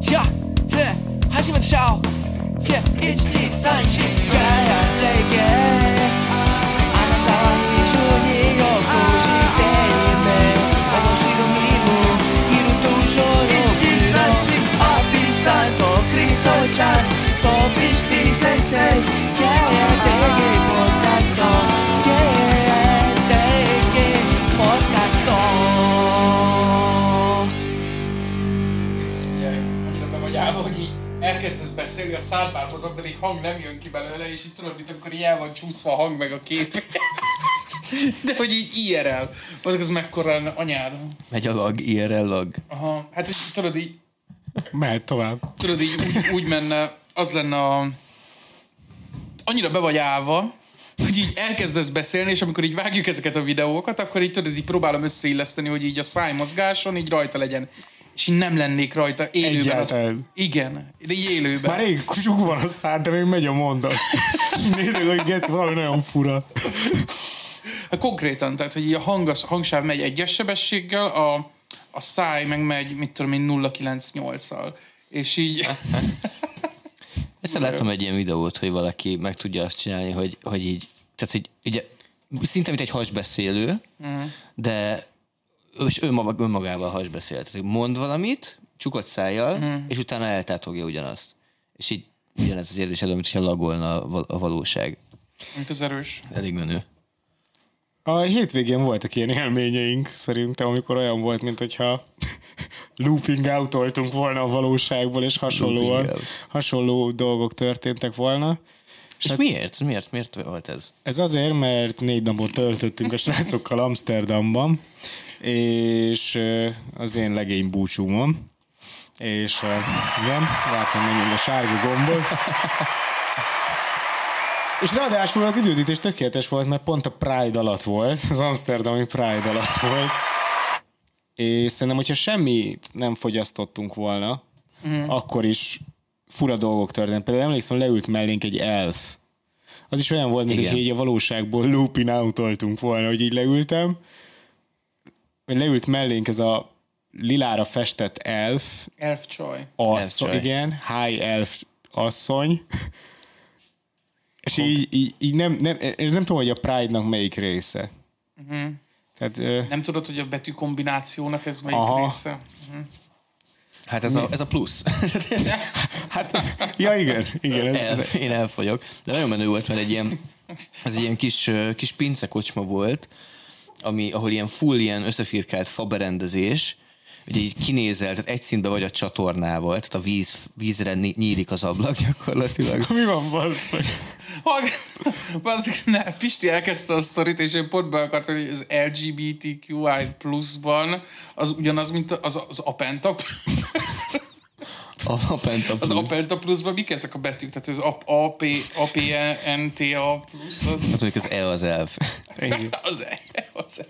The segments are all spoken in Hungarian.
下次始めましょう Yeah 1234 Gotta take it あ Beszélni, a szád már mozog, de még hang nem jön ki belőle, és így tudod, mint amikor el van csúszva a hang meg a kép. De hogy így IRL. Azok az mekkora lenne anyád. Megy a lag, IRL lag. Aha, hát hogy tudod így, Mehet tovább. tudod így úgy, úgy menne, az lenne a... Annyira be vagy állva, hogy így elkezdesz beszélni, és amikor így vágjuk ezeket a videókat, akkor így tudod, így próbálom összeilleszteni, hogy így a szájmozgáson így rajta legyen. És így nem lennék rajta élőben. Az, igen, de így élőben. Már rég kusuk van a szád, de még megy a mondat. És nézzük, hogy geci, valami nagyon fura. Hát konkrétan, tehát, hogy a hang, a hangsáv megy egyes sebességgel, a, a száj meg megy, mit tudom én, 098-al. És így... Egyszer láttam egy ilyen videót, hogy valaki meg tudja azt csinálni, hogy, hogy így, tehát hogy ugye szinte mint egy hasbeszélő, Mhm. de és önmaga, önmagával hasbeszél. Tehát hogy mond valamit, csukott szájjal, Mhm. és utána eltátogja ugyanazt. És így ugyanez az érzés elő, mint hogyha lagolna a, val- a valóság. Ez erős. Elég menő. A hétvégén voltak ilyen élményeink szerintem, amikor olyan volt, mint hogyha looping outoltunk volna a valóságból, és hasonlóan, out. hasonló dolgok történtek volna. És Hát- miért? Miért? Miért volt ez? Ez azért, mert négy napot töltöttünk a srácokkal Amsterdamban, és az én legény búcsúmon. És igen, vártam megnyomni a sárga gombot. És ráadásul az időzítés tökéletes volt, mert pont a Pride alatt volt, az Amsterdami Pride alatt volt. És szerintem, hogyha semmit nem fogyasztottunk volna, mm. akkor is fura dolgok történt. Például emlékszem, leült mellénk egy elf. Az is olyan volt, mint hogy így a valóságból looping outoltunk volna, hogy így leültem, vagy leült mellénk ez a lilára festett elf, Elf csaj. asszony, igen, high elf asszony, és így, így, így nem, nem, és nem tudom, hogy a Pride-nak melyik része. Uh-huh. Tehát, ö, Nem tudod, hogy a betű kombinációnak ez melyik Aha. része? Hát ez a, ez a plusz. hát, ja igen, igen. Ez, ez, El, én elfogyok. De nagyon menő volt, mert egy ilyen, ez egy ilyen kis, kis pincekocsma volt, ami, ahol ilyen full ilyen összefirkált faberendezés, ugye így kinézel, tehát egy szintben vagy a csatornával, tehát a víz, vízre ny- nyílik az ablak gyakorlatilag. mi van, bazd meg? Bazzik, ne, Pisti elkezdte a sztorit, és én pont be akartam, hogy az LGBTQI pluszban az ugyanaz, mint az, az Apenta. A, a Penta Az. Apenta pluszban mik ezek a betűk? Tehát az AP, APNTA plusz, az, Hát mondjuk az E az elf. Az, az,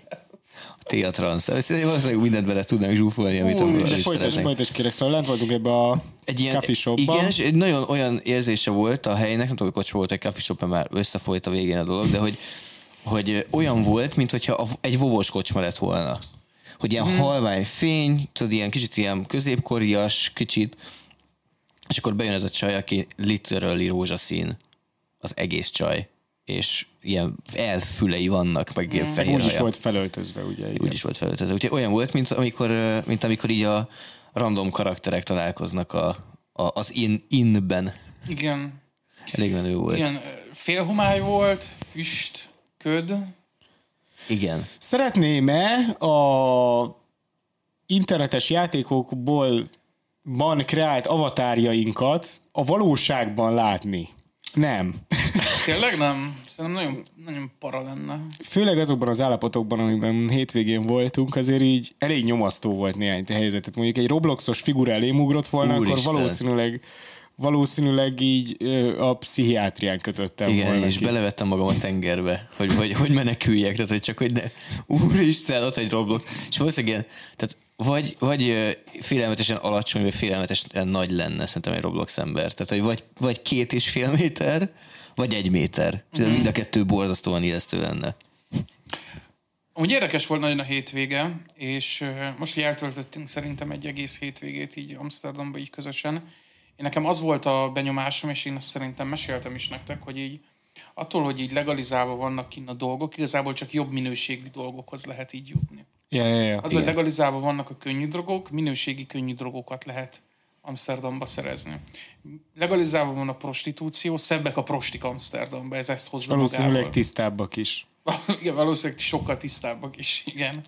A T a transz. Valószínűleg mindent bele tudnánk zsúfolni, amit Ú, abból de folytas, folytas kérek, szóval lent voltunk ebbe a egy ilyen, coffee shopban. Igen, és egy nagyon olyan érzése volt a helynek, nem tudom, hogy volt, egy coffee shop már összefolyt a végén a dolog, de hogy, hogy olyan volt, mint hogyha a- egy vovos kocsma lett volna. Hogy ilyen hmm. halvány fény, tudod, ilyen kicsit ilyen középkorias, kicsit, és akkor bejön ez a csaj, aki literally rózsaszín, az egész csaj, és ilyen elfülei vannak, meg ilyen fehér Úgy is volt felöltözve, ugye? Igen. Úgy is volt felöltözve. Úgyhogy olyan volt, mint amikor, mint amikor így a random karakterek találkoznak a, a, az in, inben. igen. Elég menő volt. Igen, félhomály volt, füst, köd. Igen. Szeretném-e a internetes játékokból van kreált avatárjainkat a valóságban látni? Nem. Tényleg nem? Szerintem nagyon, nagyon para lenne. Főleg azokban az állapotokban, amiben hétvégén voltunk, azért így elég nyomasztó volt néhány helyzetet. Mondjuk egy Robloxos figura elém ugrott volna, akkor Úristen. valószínűleg valószínűleg így a pszichiátrián kötöttem Igen, volna és ki. belevettem magam a tengerbe, hogy, hogy, hogy meneküljek, tehát hogy csak, hogy ne, úristen, ott egy Roblox. És valószínűleg ilyen, tehát vagy, vagy félelmetesen alacsony, vagy félelmetesen nagy lenne szerintem egy Roblox ember. Tehát, hogy vagy, vagy két és fél méter, vagy egy méter. Mm. Mind a kettő borzasztóan ijesztő lenne. Amúgy érdekes volt nagyon a hétvége, és most, hogy eltöltöttünk szerintem egy egész hétvégét így Amsterdamba így közösen, én nekem az volt a benyomásom, és én azt szerintem meséltem is nektek, hogy így attól, hogy így legalizálva vannak kinn a dolgok, igazából csak jobb minőségű dolgokhoz lehet így jutni. Ja, ja, ja. Az, hogy legalizálva vannak a könnyű drogok, minőségi könnyű drogokat lehet Amsterdamba szerezni. Legalizálva van a prostitúció, szebbek a prostik Amsterdamba, ez ezt hozza Valószínűleg magával. tisztábbak is. Igen, valószínűleg sokkal tisztábbak is, igen.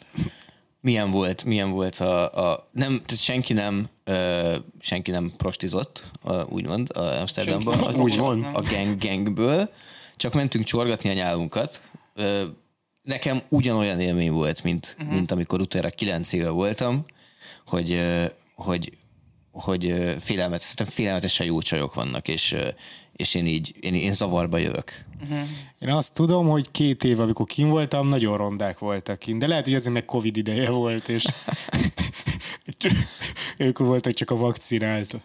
Milyen volt, milyen volt a, a nem, tehát senki nem, ö, senki nem prostizott, a, úgymond, a Amsterdamban, Senki a, úgymond, a gang gangből, csak mentünk csorgatni a nyálunkat. Ö, nekem ugyanolyan élmény volt, mint, uh-huh. mint amikor utána kilenc éve voltam, hogy, hogy, hogy félelmet, szerintem félelmetesen jó csajok vannak, és, és én így, én, én zavarba jövök. Én azt tudom, hogy két év, amikor kim voltam, nagyon rondák voltak kint. De lehet, hogy ezért meg Covid ideje volt, és ők voltak csak a vakcinált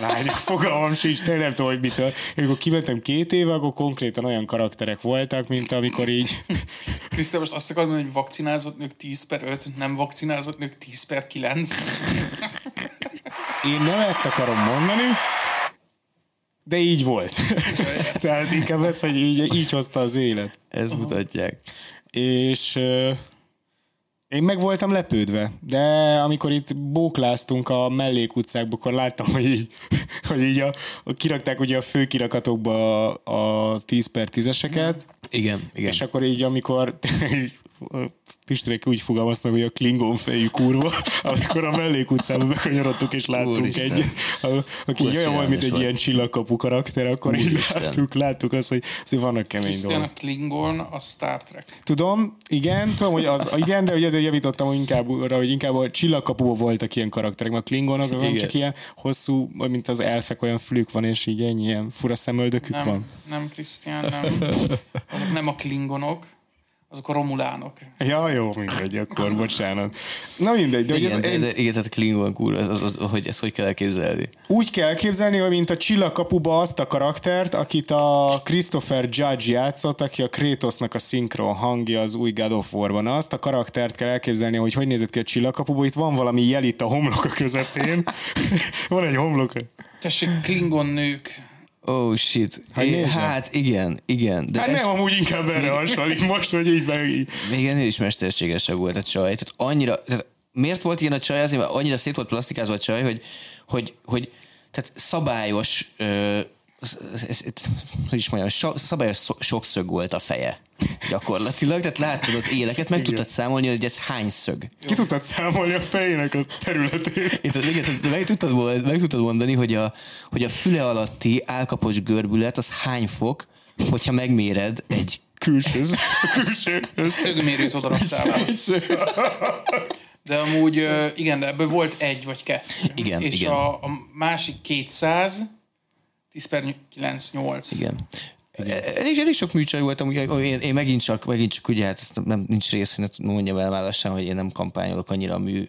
lányok. Fogalmam sincs, tényleg nem tudom, hogy mitől. Én Amikor kimentem két éve, akkor konkrétan olyan karakterek voltak, mint amikor így... Krisztán, most azt akarod mondani, hogy vakcinázott nők 10 per 5, nem vakcinázott nők 10 per 9. Én nem ezt akarom mondani, de így volt. Tehát inkább ez, hogy így, így hozta az élet. Ez mutatják. és én meg voltam lepődve, de amikor itt bókláztunk a mellékutcákba, akkor láttam, hogy így, hogy így a, a kirakták ugye a főkirakatokba a, a 10 per 10-eseket, Igen, igen. és akkor így, amikor Pistrék úgy fogalmaznak, hogy a Klingon fejű kurva, amikor a mellékutcába bekanyarodtuk, és láttunk Úristen. egy, a, aki Hú, olyan mint egy ilyen csillagkapu karakter, akkor így Úristen. láttuk, láttuk azt, hogy azért vannak kemény dolgok. a Klingon, a Star Trek. Tudom, igen, tudom, hogy az, igen, de hogy ezért javítottam hogy inkább arra, hogy inkább a csillagkapuban voltak ilyen karakterek, mert a klingonok nem Igen. csak ilyen hosszú, mint az elfek, olyan fülük van, és így ennyi ilyen fura szemöldökük Nem, van. nem Krisztián, nem. Azok nem a Klingonok, azok a Romulánok. Ja, jó, mindegy, akkor bocsánat. Na mindegy, de, hogy ez, Igen, de, de, igen, tehát Klingon kurva, az, az, az, hogy ezt hogy kell elképzelni? úgy kell képzelni, hogy mint a csillagkapuba azt a karaktert, akit a Christopher Judge játszott, aki a Kratosnak a szinkron hangja az új God of War-ban. Azt a karaktert kell elképzelni, hogy hogy nézett ki a csillagkapuba. Itt van valami jel itt a homloka közepén. van egy homlok. Tessék, Klingon nők. Oh shit. Hogy É, hát igen, igen. De Hát ez, nem, amúgy inkább erre hasonlít most, hogy így meg így. még ennél is mesterségesebb volt a csaj. Tehát annyira, tehát miért volt ilyen a csaj? Azért, mert annyira szét volt plastikázva a csaj, hogy, hogy, hogy tehát szabályos, ö, ez, ez, ez, hogy is mondjam, so, szabályos szok- sokszög volt a feje gyakorlatilag, tehát láttad az éleket, meg tudtad számolni, hogy ez hány szög. Ki tudtad számolni a fejének a területét? Itt, igen, tehát meg, tudtad, meg tudtad mondani, hogy a, hogy a füle alatti álkapos görbület az hány fok, hogyha megméred egy Külső. Szögmérőt oda raktál. De amúgy, igen, de ebből volt egy vagy kettő. Igen, És igen. A, a másik 200, 10 per 9, 8. Igen. Elég, elég sok műcsaj voltam, ugye, én, én megint csak, megint csak ugye, hát ezt nem, nincs rész, hogy mondjam el már lassan, hogy én nem kampányolok annyira a mű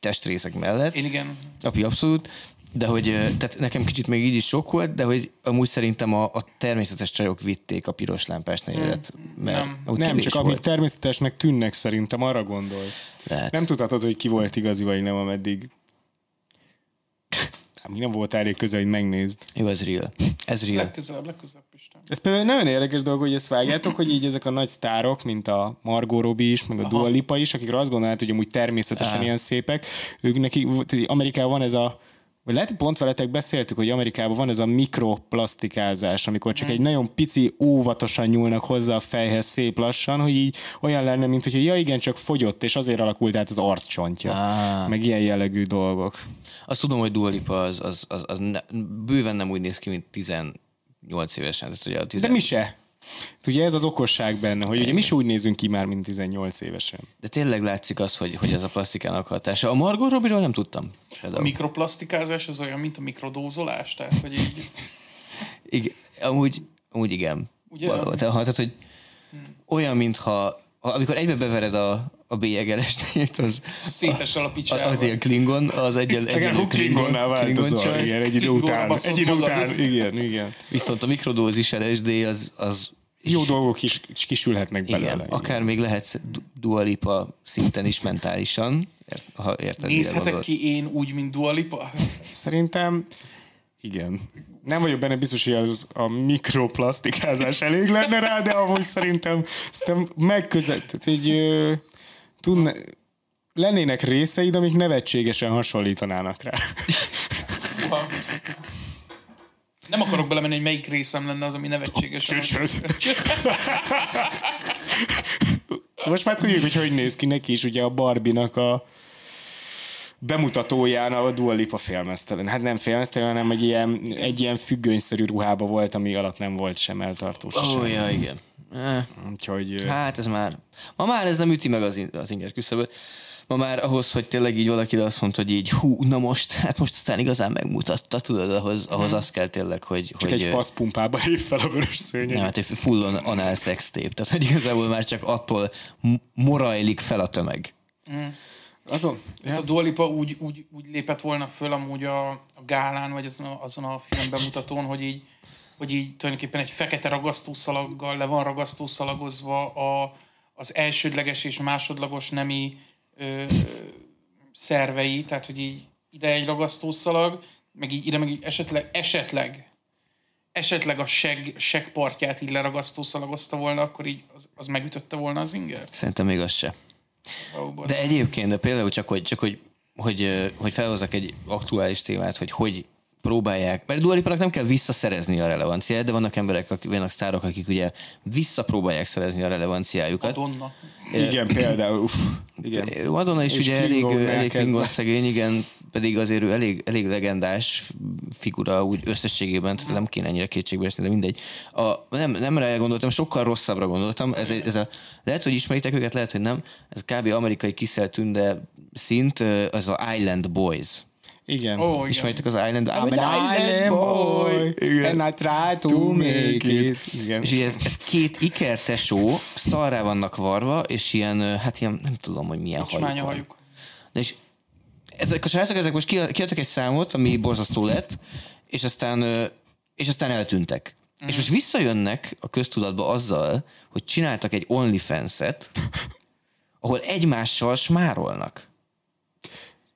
testrészek mellett. Én igen. Api, abszolút. De hogy, tehát nekem kicsit még így is sok volt, de hogy amúgy szerintem a, a természetes csajok vitték a piros lámpás negyedet, mert Nem. Nem, csak amik volt. természetesnek tűnnek szerintem, arra gondolsz. Lehet. Nem tudhatod, hogy ki volt igazi, vagy nem, ameddig Hát, mi nem volt elég közel, hogy megnézd. Jó, ez real. Ez real. Legközelebb, legközelebb Isten. Ez például nagyon érdekes dolog, hogy ezt vágjátok, hogy így ezek a nagy sztárok, mint a Margot Robbie is, meg a Dua Lipa is, akikről azt gondolnád, hogy amúgy természetesen ilyen szépek, ők neki, Amerikában van ez a vagy lehet, pont veletek beszéltük, hogy Amerikában van ez a mikroplasztikázás, amikor csak egy nagyon pici, óvatosan nyúlnak hozzá a fejhez szép lassan, hogy így olyan lenne, mint hogy ja igen, csak fogyott, és azért alakult át az arccsontja. Ah. Meg ilyen jellegű dolgok. Azt tudom, hogy Dua Lipa az, az, az, az ne, bőven nem úgy néz ki, mint 18 évesen. Tehát ugye a 10, De mi se. Ugye ez az okosság benne, hogy ugye mi se úgy nézünk ki már, mint 18 évesen. de tényleg látszik az, hogy, hogy ez a plastikának hatása. A Margot Robbie-ról nem tudtam. A Például. mikroplasztikázás az olyan, mint a mikrodózolás, tehát hogy így Igen, amúgy, amúgy igen. Ugye? Tehát, hogy olyan, mintha ha- amikor egybe bevered a, a bélyegelestét, az, szétesel a picsába. az ilyen Klingon, az egyen, Igen, egyenlő Klingonnál változol. csaj. Igen, egy idő után. Egy idő magad. után. Igen, igen. Viszont a mikrodózis LSD az, az jó dolgok is kisülhetnek belőle. Igen, akár még lehetsz Du- Dua Lipa szinten is mentálisan, ért- ha érted, Nézhetek ki én úgy, mint Dua Lipa? Szerintem igen. Nem vagyok benne biztos, hogy az a mikroplasztikázás elég lenne rá, de amúgy szerintem, szerintem megközött, tehát egy ö, tudna, lennének részeid, amik nevetségesen hasonlítanának rá. Nem akarok belemenni, hogy melyik részem lenne az, ami nevetséges. Csöcsöd. Most már tudjuk, hogy hogy néz ki neki is, ugye a Barbie-nak a bemutatóján a Dua Lipa félmeztelen. Hát nem félmeztelen, hanem egy ilyen, egy ilyen függönyszerű ruhába volt, ami alatt nem volt sem eltartós. Ó, sem. ja, igen. Eh, Úgyhogy Hát ez már, ma már ez nem üti meg az, in- az inger küszöböt. Ma már ahhoz, hogy tényleg így valakire azt mondta, hogy így hú, na most, hát most aztán igazán megmutatta, tudod, ahhoz, ahhoz az kell tényleg, hogy... csak hogy egy faszpumpába lép fel a vörös szőnyeg. Nem, hát egy full on anal sex tape. Tehát, hogy igazából már csak attól morajlik fel a tömeg. Azon? Hát a Dua Lipa úgy, úgy, úgy lépett volna föl amúgy a, a gálán, vagy azon a, azon a film bemutatón, hogy így, hogy így tulajdonképpen egy fekete ragasztószalaggal le van ragasztószalagozva a, az elsődleges és másodlagos nemi ö, szervei, tehát hogy így ide egy ragasztószalag, meg így ide meg így esetleg, esetleg esetleg a seg, segpartját így leragasztószalagozta volna, akkor így az, az megütötte volna az ingert. Szerintem még az se. De egyébként, de például csak, hogy, csak hogy, hogy, hogy felhozzak egy aktuális témát, hogy hogy próbálják, mert Dua Lipának nem kell visszaszerezni a relevanciáját, de vannak emberek, akik, vannak sztárok, akik ugye visszapróbálják szerezni a relevanciájukat. Madonna. Igen, például. Uff, igen. Madonna is És ugye elég, elég. Klingon szegény, igen, pedig azért ő elég, elég legendás figura úgy összességében, tehát nem kéne ennyire kétségbe esni, de mindegy. A, nem, nem rá gondoltam, sokkal rosszabbra gondoltam. Ez, ez a, lehet, hogy ismeritek őket, lehet, hogy nem. Ez kb. amerikai kiszel tünde szint, az a Island Boys. Igen. Ó, igen. Ismeritek az Island, I'm an island boy, Igen. and I try to make it. Igen. És ugye ez, ez két ikertesó szarrá vannak varva, és ilyen, hát ilyen, nem tudom, hogy milyen hajuk hajuk. Na és ezek a srácok, ezek most ki- kiadtak egy számot, ami borzasztó lett, és aztán, és aztán eltűntek. Mm. És most visszajönnek a köztudatba azzal, hogy csináltak egy OnlyFans-et, ahol egymással smárolnak.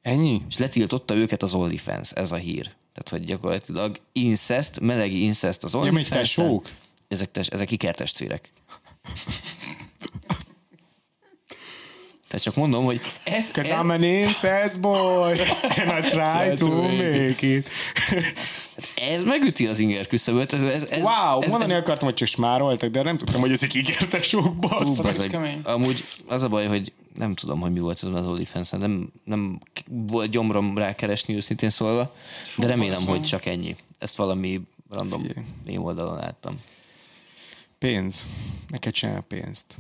Ennyi? És letiltotta őket az OnlyFans, ez a hír. Tehát, hogy gyakorlatilag incest, meleg incest az OnlyFans. tesók? Ezek, tes, ezek ikertestvérek. Tehát csak mondom, hogy ez, Cause ez, I'm an incest boy, and I try to make it. Ez megüti az inger küszöböt. Ez, ez, ez, Wow, ez, mondani ez, akartam, hogy csak smároltak, de nem tudtam, hogy ezek ígértesok, Hú, bassz. bazeg. ez kemény. Amúgy az a baj, hogy nem tudom, hogy mi volt ez az onlyfans nem, nem volt gyomrom rá keresni őszintén szólva, de remélem, hogy csak ennyi. Ezt valami random én oldalon láttam. Pénz. Neked csinál pénzt.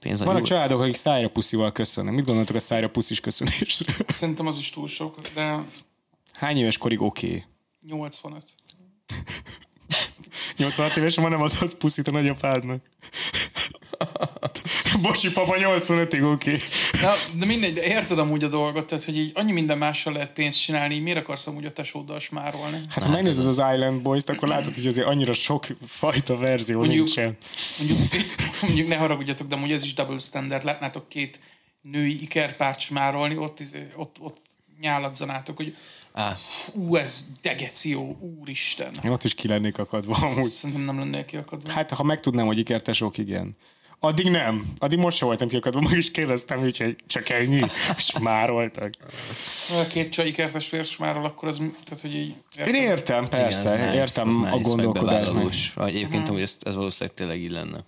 Pénz a Vannak nyug- családok, akik szájra puszival köszönnek. Mit gondoltok a szájra puszis köszönésről? Szerintem az is túl sok, de Hány éves korig oké? Okay? 85. 86 évesen ma nem adhatsz puszit a nagyapádnak. Bocsi, papa, 85-ig oké. Okay. Na, de mindegy, de érted amúgy a dolgot, tehát hogy így annyi minden mással lehet pénzt csinálni, miért akarsz amúgy a tesóddal smárolni? Hát ha megnézed az Island Boys-t, akkor látod, hogy azért annyira sok fajta verzió Mondjuk, nincsen. mondjuk, mondjuk ne haragudjatok, de amúgy ez is double standard. Látnátok két női ikerpárt smárolni, ott, ott, ott nyáladzanátok, hogy Á, ú, ez degeció, úristen. Én ott is ki lennék akadva amúgy. Szerintem nem lennél kiakadva. Hát, ha megtudnám, hogy ikertesok, igen. Addig nem. Addig most sem voltam kiakadva. Meg is kérdeztem, úgyhogy csak ennyi. És már voltak. Ha a két csaj ikertes vér smárol, akkor az, tehát hogy így... Én értem, persze. igen, nice, értem a nice, meg gondolkodást. Vagy Egyébként amúgy ez, ez valószínűleg tényleg így lenne.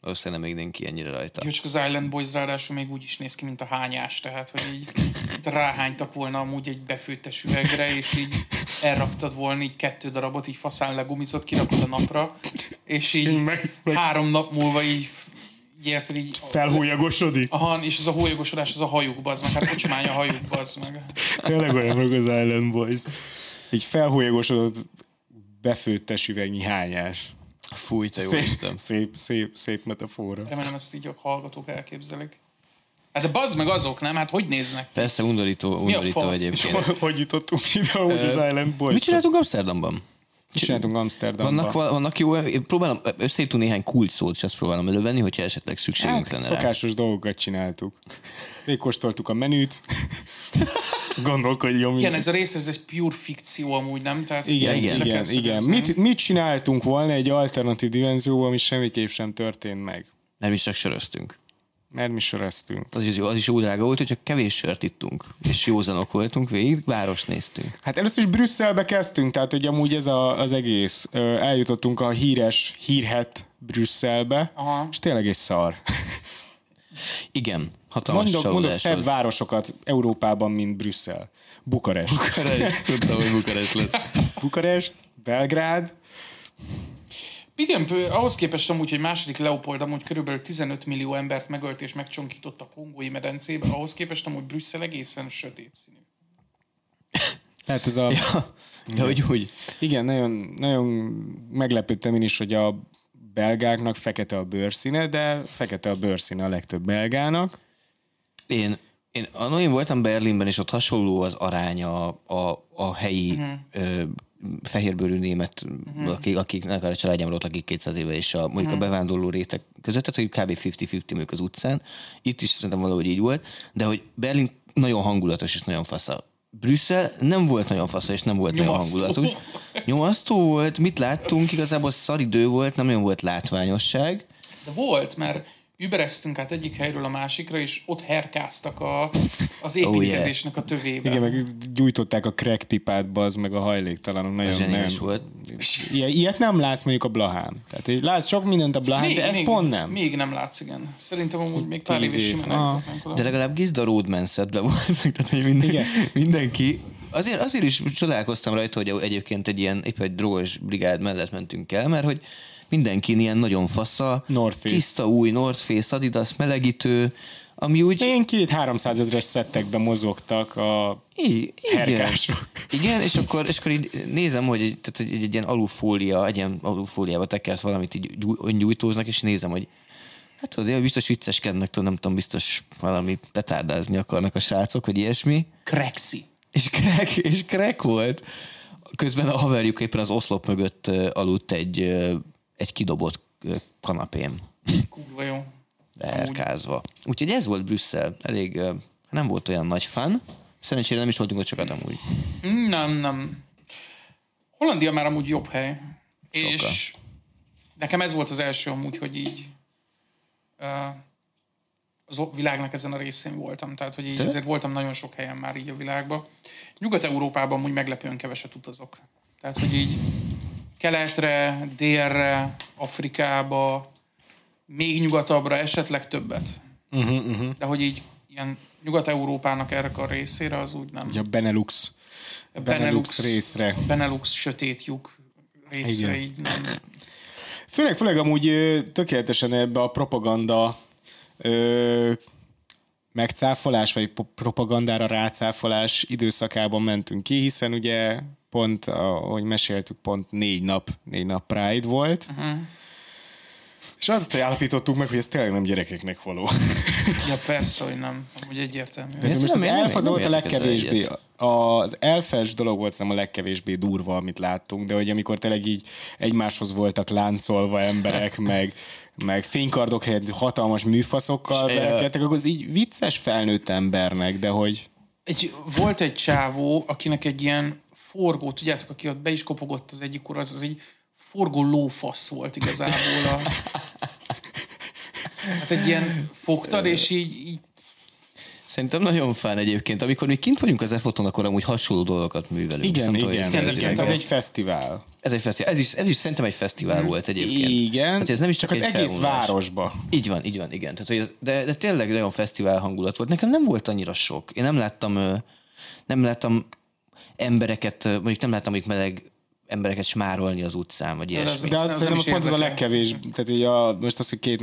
Valószínűleg nem mindenki ennyire rajta. Jó, csak az Island Boys ráadásul még úgy is néz ki, mint a hányás, tehát hogy így ráhánytak volna amúgy egy befőttes üvegre, és így elraktad volna így kettő darabot, így faszán legumizott, kirakod a napra, és így Meg- meg- három nap múlva így, érted így... Felhújagosodik. Aha, és az a hólyagosodás, az a hajukba, az meg, hát kocsmány a hajukba, az meg. Tényleg olyan meg az Island Boys. Így felhújagosodott befőttes üvegnyi hányás. Fúj, te jó Szép, Isten. szép, szép, szép metafora. Remélem ezt így a hallgatók elképzelik. Hát de bazd meg azok, nem? Hát hogy néznek? Persze, undorító, undorító egyébként. Hogy jutottunk ide, hogy az Island Boys? Mit csináltunk Amsterdamban? Csináltunk Amsterdamban. Vannak, vannak jó, próbálom összeírtunk néhány kulcs szót, és azt próbálom elővenni, hogyha esetleg szükségünk Hát, lenne rá. szokásos dolgokat csináltuk. Végkóstoltuk a menüt. Gondolkodjon Igen, ez a rész, ez egy pure fikció amúgy, nem? Tehát Igen, ezt igen, igen, igen. Mit, mit csináltunk volna egy alternatív dimenzióban, ami semmiképp sem történt meg? Mert mi csak söröztünk. Mert mi söröztünk. Az is, az is jó drága volt, hogyha kevés sört ittunk, és józanok voltunk végig, város néztünk. Hát először is Brüsszelbe kezdtünk, tehát hogy amúgy ez a, az egész. Eljutottunk a híres, hírhet Brüsszelbe, Aha. és tényleg egy szar. Igen, hatalmas Mondok, mondok szebb volt. városokat Európában, mint Brüsszel. Bukarest. Bukarest, tudtam, hogy Bukarest lesz. Bukarest, Belgrád, Igen, ahhoz képest amúgy, hogy második Leopold amúgy körülbelül 15 millió embert megölt és megcsonkított a kongói medencébe, ahhoz képest amúgy Brüsszel egészen sötét színű. lehet ez a... De hogy úgy. Igen, nagyon, nagyon meglepődtem én is, hogy a belgáknak fekete a bőrszíne, de fekete a bőrszíne a legtöbb belgának. Én, én, én voltam Berlinben, és ott hasonló az aránya a, a helyi uh-huh. Fehérbőrű német, uh-huh. akik, akiknek a családjában ott lakik 200 éve, és a, mondjuk uh-huh. a bevándorló réteg között, tehát hogy kb. 50-50 mondjuk az utcán. Itt is szerintem valahogy így volt, de hogy Berlin nagyon hangulatos és nagyon fasza. Brüsszel nem volt nagyon fasza, és nem volt Nyomasztó. nagyon hangulatos. Nyomasztó volt, mit láttunk, igazából szaridő volt, nem nagyon volt látványosság. De volt, mert übereztünk át egyik helyről a másikra, és ott herkáztak a, az építkezésnek a tövébe. Igen, meg gyújtották a crack pipát, az meg a hajléktalanok. Nagyon, Zseniális nem. volt. Ilyen, ilyet nem látsz mondjuk a Blahán. Tehát látsz sok mindent a Blahán, de ez még, pont nem. Még nem látsz, igen. Szerintem amúgy még pár év is év. simán Ah. De legalább Gizda Roadman szedbe voltak, tehát hogy minden, Igen. mindenki. Azért, azért is csodálkoztam rajta, hogy egyébként egy ilyen, épp egy drogos brigád mellett mentünk el, mert hogy mindenki ilyen nagyon fasza, tiszta új North Face, Adidas melegítő, ami úgy... Én két 300 ezres szettekben mozogtak a I- igen. herkások. Igen, és akkor, és akkor így nézem, hogy egy, tehát egy, egy ilyen alufólia, egy ilyen alufóliába tekert valamit így gyú- öngyújtóznak, és nézem, hogy hát azért biztos vicceskednek, tudom, nem tudom, biztos valami petárdázni akarnak a srácok, hogy ilyesmi. Krexi. És crack, és crack volt. Közben a haverjuk éppen az oszlop mögött aludt egy, egy kidobott ö, kanapén, Kurva jó. beerkázva. Úgyhogy ez volt Brüsszel. Elég nem volt olyan nagy fan. Szerencsére nem is voltunk ott sokat amúgy. Mm, Nem, nem. Hollandia már amúgy jobb hely. És nekem ez volt az első amúgy, hogy így uh, az világnak ezen a részén voltam. Tehát, hogy így Te? ezért voltam nagyon sok helyen már így a világban. Nyugat-Európában amúgy meglepően keveset utazok. Tehát, hogy így keletre, délre, Afrikába, még nyugatabbra, esetleg többet. Uh-huh, uh-huh. De hogy így ilyen Nyugat-Európának erre a részére, az úgy nem. Ugye a Benelux, A Benelux részre. Benelux sötét lyuk részre Igen. így nem. Főleg, főleg amúgy tökéletesen ebbe a propaganda ö, megcáfolás, vagy propagandára rácáfolás időszakában mentünk ki, hiszen ugye pont, ahogy meséltük, pont négy nap, négy nap Pride volt. Uh-huh. És azt állapítottuk meg, hogy ez tényleg nem gyerekeknek való. Ja, persze, hogy nem. Amúgy egyértelmű. Én Most az nem- nem- elf az volt a legkevésbé, az elfes dolog volt szerintem a legkevésbé durva, amit láttunk, de hogy amikor tényleg így egymáshoz voltak láncolva emberek, meg, meg fénykardok helyett hatalmas műfaszokkal verekedtek, akkor az így vicces felnőtt embernek, de hogy Egy, volt egy csávó, akinek egy ilyen forgó, tudjátok, aki ott be is kopogott az egyik az, az egy forgó lófasz volt igazából. A, hát egy ilyen fogtad, és így, így Szerintem nagyon fán egyébként. Amikor mi kint vagyunk az EFOTon, akkor amúgy hasonló dolgokat művelünk. igen, tudom, hogy igen, ezt igen, ez egy fesztivál. Ez egy fesztivál. Ez is, ez is szerintem egy fesztivál volt egyébként. Igen, Hát ez nem is csak, az egy egész felvonulás. városba. Így van, így van, igen. Tehát, hogy ez, de, de tényleg nagyon fesztivál hangulat volt. Nekem nem volt annyira sok. Én nem láttam, nem láttam embereket, mondjuk nem láttam mondjuk meleg embereket smárolni az utcán, vagy ez- ilyesmi. De Ez azt nem szerintem pont az a legkevés, tehát így a, most az, hogy két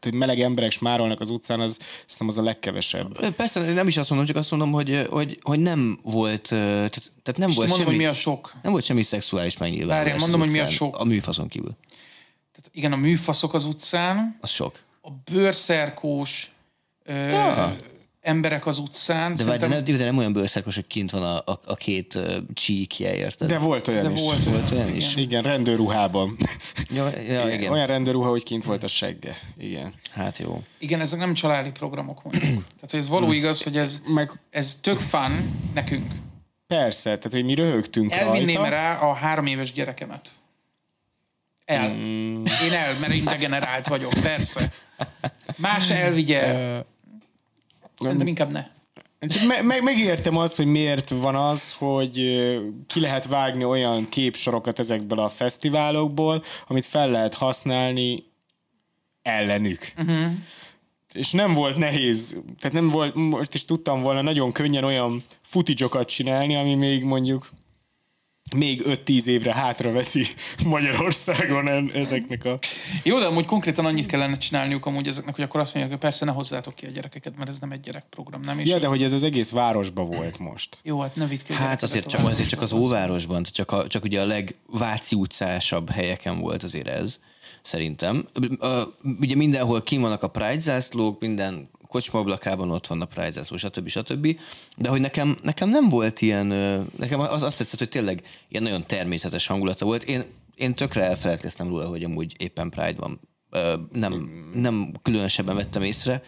tehát meleg emberek smárolnak az utcán, az szerintem az a legkevesebb. Persze, nem is azt mondom, csak azt mondom, hogy, hogy, hogy nem volt, tehát, tehát nem és volt mondom, semmi, hogy mi a sok. nem volt semmi szexuális megnyilvánulás. Várjál, az mondom, hogy mi a sok. A műfaszon kívül. Tehát igen, a műfaszok az utcán, Az sok. a bőrszerkós, ö, Ja. Emberek az utcán. De, várj, de, Szerintem- nem, de nem olyan bőrszakos, hogy kint van a, a, a két uh, csíkje, érted? De volt olyan de is. volt, Volt olyan is. Igen, rendőrruhában. Ja, ja, igen. Olyan rendőrruha, hogy kint volt a segge. Igen. Hát jó. Igen, ezek nem családi programok mondjuk. Tehát, hogy ez való igaz, hogy ez, Meg ez tök fun nekünk. persze, tehát hogy mi röhögtünk Elvinném rajta. rá a három éves gyerekemet. El. Mm. Én el, mert én degenerált vagyok, persze. Más elvigye. Szerintem inkább ne. Me- meg, megértem azt, hogy miért van az, hogy ki lehet vágni olyan képsorokat ezekből a fesztiválokból, amit fel lehet használni ellenük. Uh-huh. És nem volt nehéz, tehát nem volt, most is tudtam volna nagyon könnyen olyan footage csinálni, ami még mondjuk még 5-10 évre hátraveti Magyarországon en- ezeknek a... Jó, de amúgy konkrétan annyit kellene csinálniuk amúgy ezeknek, hogy akkor azt mondják, hogy persze ne hozzátok ki a gyerekeket, mert ez nem egy gyerekprogram, nem? És Ja, de hogy ez az egész városba volt most. Jó, hát ne vidd Hát azért csak, azért csak az óvárosban, csak, a, csak ugye a legváci utcásabb helyeken volt azért ez, szerintem. Ugye mindenhol kim vannak a Pride zászlók, minden kocsma ablakában ott van a Pride zászló, stb. stb. De hogy nekem, nekem nem volt ilyen, nekem az azt tetszett, hogy tényleg ilyen nagyon természetes hangulata volt. Én, én tökre elfeledkeztem róla, hogy amúgy éppen Pride van. Nem, nem különösebben vettem észre.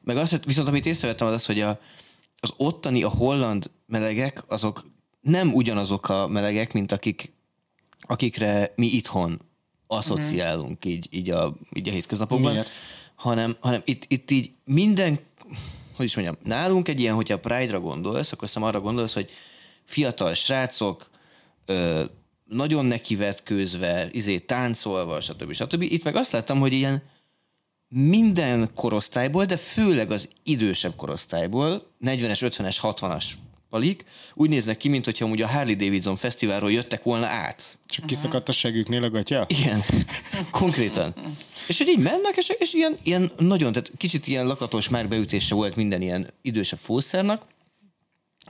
Meg azt, viszont amit észrevettem az az, hogy a, az ottani, a holland melegek, azok nem ugyanazok a melegek, mint akik, akikre mi itthon asszociálunk így, így, a, így a hétköznapokban, Miért? Hanem, hanem itt, itt így minden, hogy is mondjam, nálunk egy ilyen, hogyha Pride-ra gondolsz, akkor szem arra gondolsz, hogy fiatal srácok, ö, nagyon nekivetkőzve, izé, táncolva, stb. stb. Itt meg azt láttam, hogy ilyen minden korosztályból, de főleg az idősebb korosztályból, 40-es, 50-es, 60-as palik, úgy néznek ki, mint hogyha amúgy a Harley Davidson fesztiválról jöttek volna át. Csak kiszakadt a següknél a gatya? Igen, konkrétan. És hogy így mennek, és, és ilyen, ilyen nagyon, tehát kicsit ilyen lakatos márbeütése volt minden ilyen idősebb fószernak,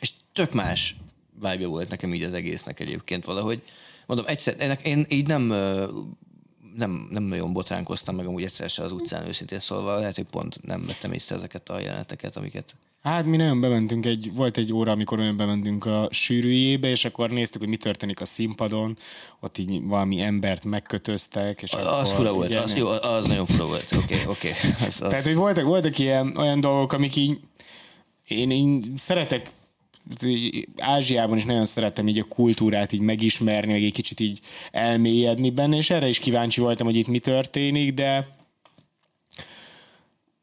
és tök más vibe volt nekem így az egésznek egyébként valahogy. Mondom, egyszer, ennek én így nem, nem, nem nagyon botránkoztam meg amúgy egyszer se az utcán őszintén szólva, lehet, hogy pont nem vettem észre ezeket a jeleneteket, amiket Hát mi nagyon bementünk, egy, volt egy óra, amikor olyan bementünk a sűrűjébe, és akkor néztük, hogy mi történik a színpadon, ott így valami embert megkötöztek, és az akkor, fura volt, az, jó, az nagyon fura volt, oké, okay, oké. Okay. Az, az, Tehát, hogy voltak, voltak ilyen, olyan dolgok, amik így, én, én szeretek, Ázsiában is nagyon szeretem így a kultúrát így megismerni, meg egy kicsit így elmélyedni benne, és erre is kíváncsi voltam, hogy itt mi történik, de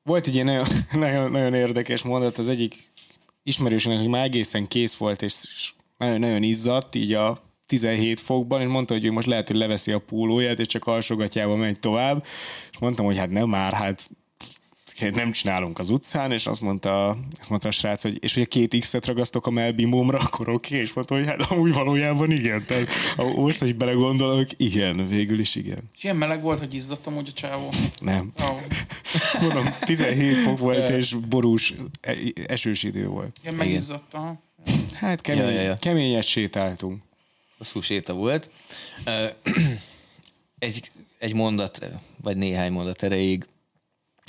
volt egy ilyen nagyon, nagyon, nagyon érdekes mondat, az egyik ismerősének, hogy már egészen kész volt, és és nagyon, nagyon izzadt, így a 17 fokban, és mondta, hogy ő most lehet, hogy leveszi a pólóját, és csak alsogatjába megy tovább, és mondtam, hogy hát nem már, hát nem csinálunk az utcán, és azt mondta, azt mondta a srác, hogy és hogy a két X-et ragasztok a melbimómra, akkor oké, okay. és mondta, hogy hát amúgy valójában igen. Tehát most, hogy belegondolok, igen, végül is igen. És ilyen meleg volt, hogy izzadtam úgy a csávó. Nem. Oh. Mondom, 17 fok volt, és borús, e- esős idő volt. Ilyen megizzadtam. Hát kemény, Ja, ja, ja. keményet sétáltunk. hosszú séta volt. Egy, egy mondat, vagy néhány mondat erejéig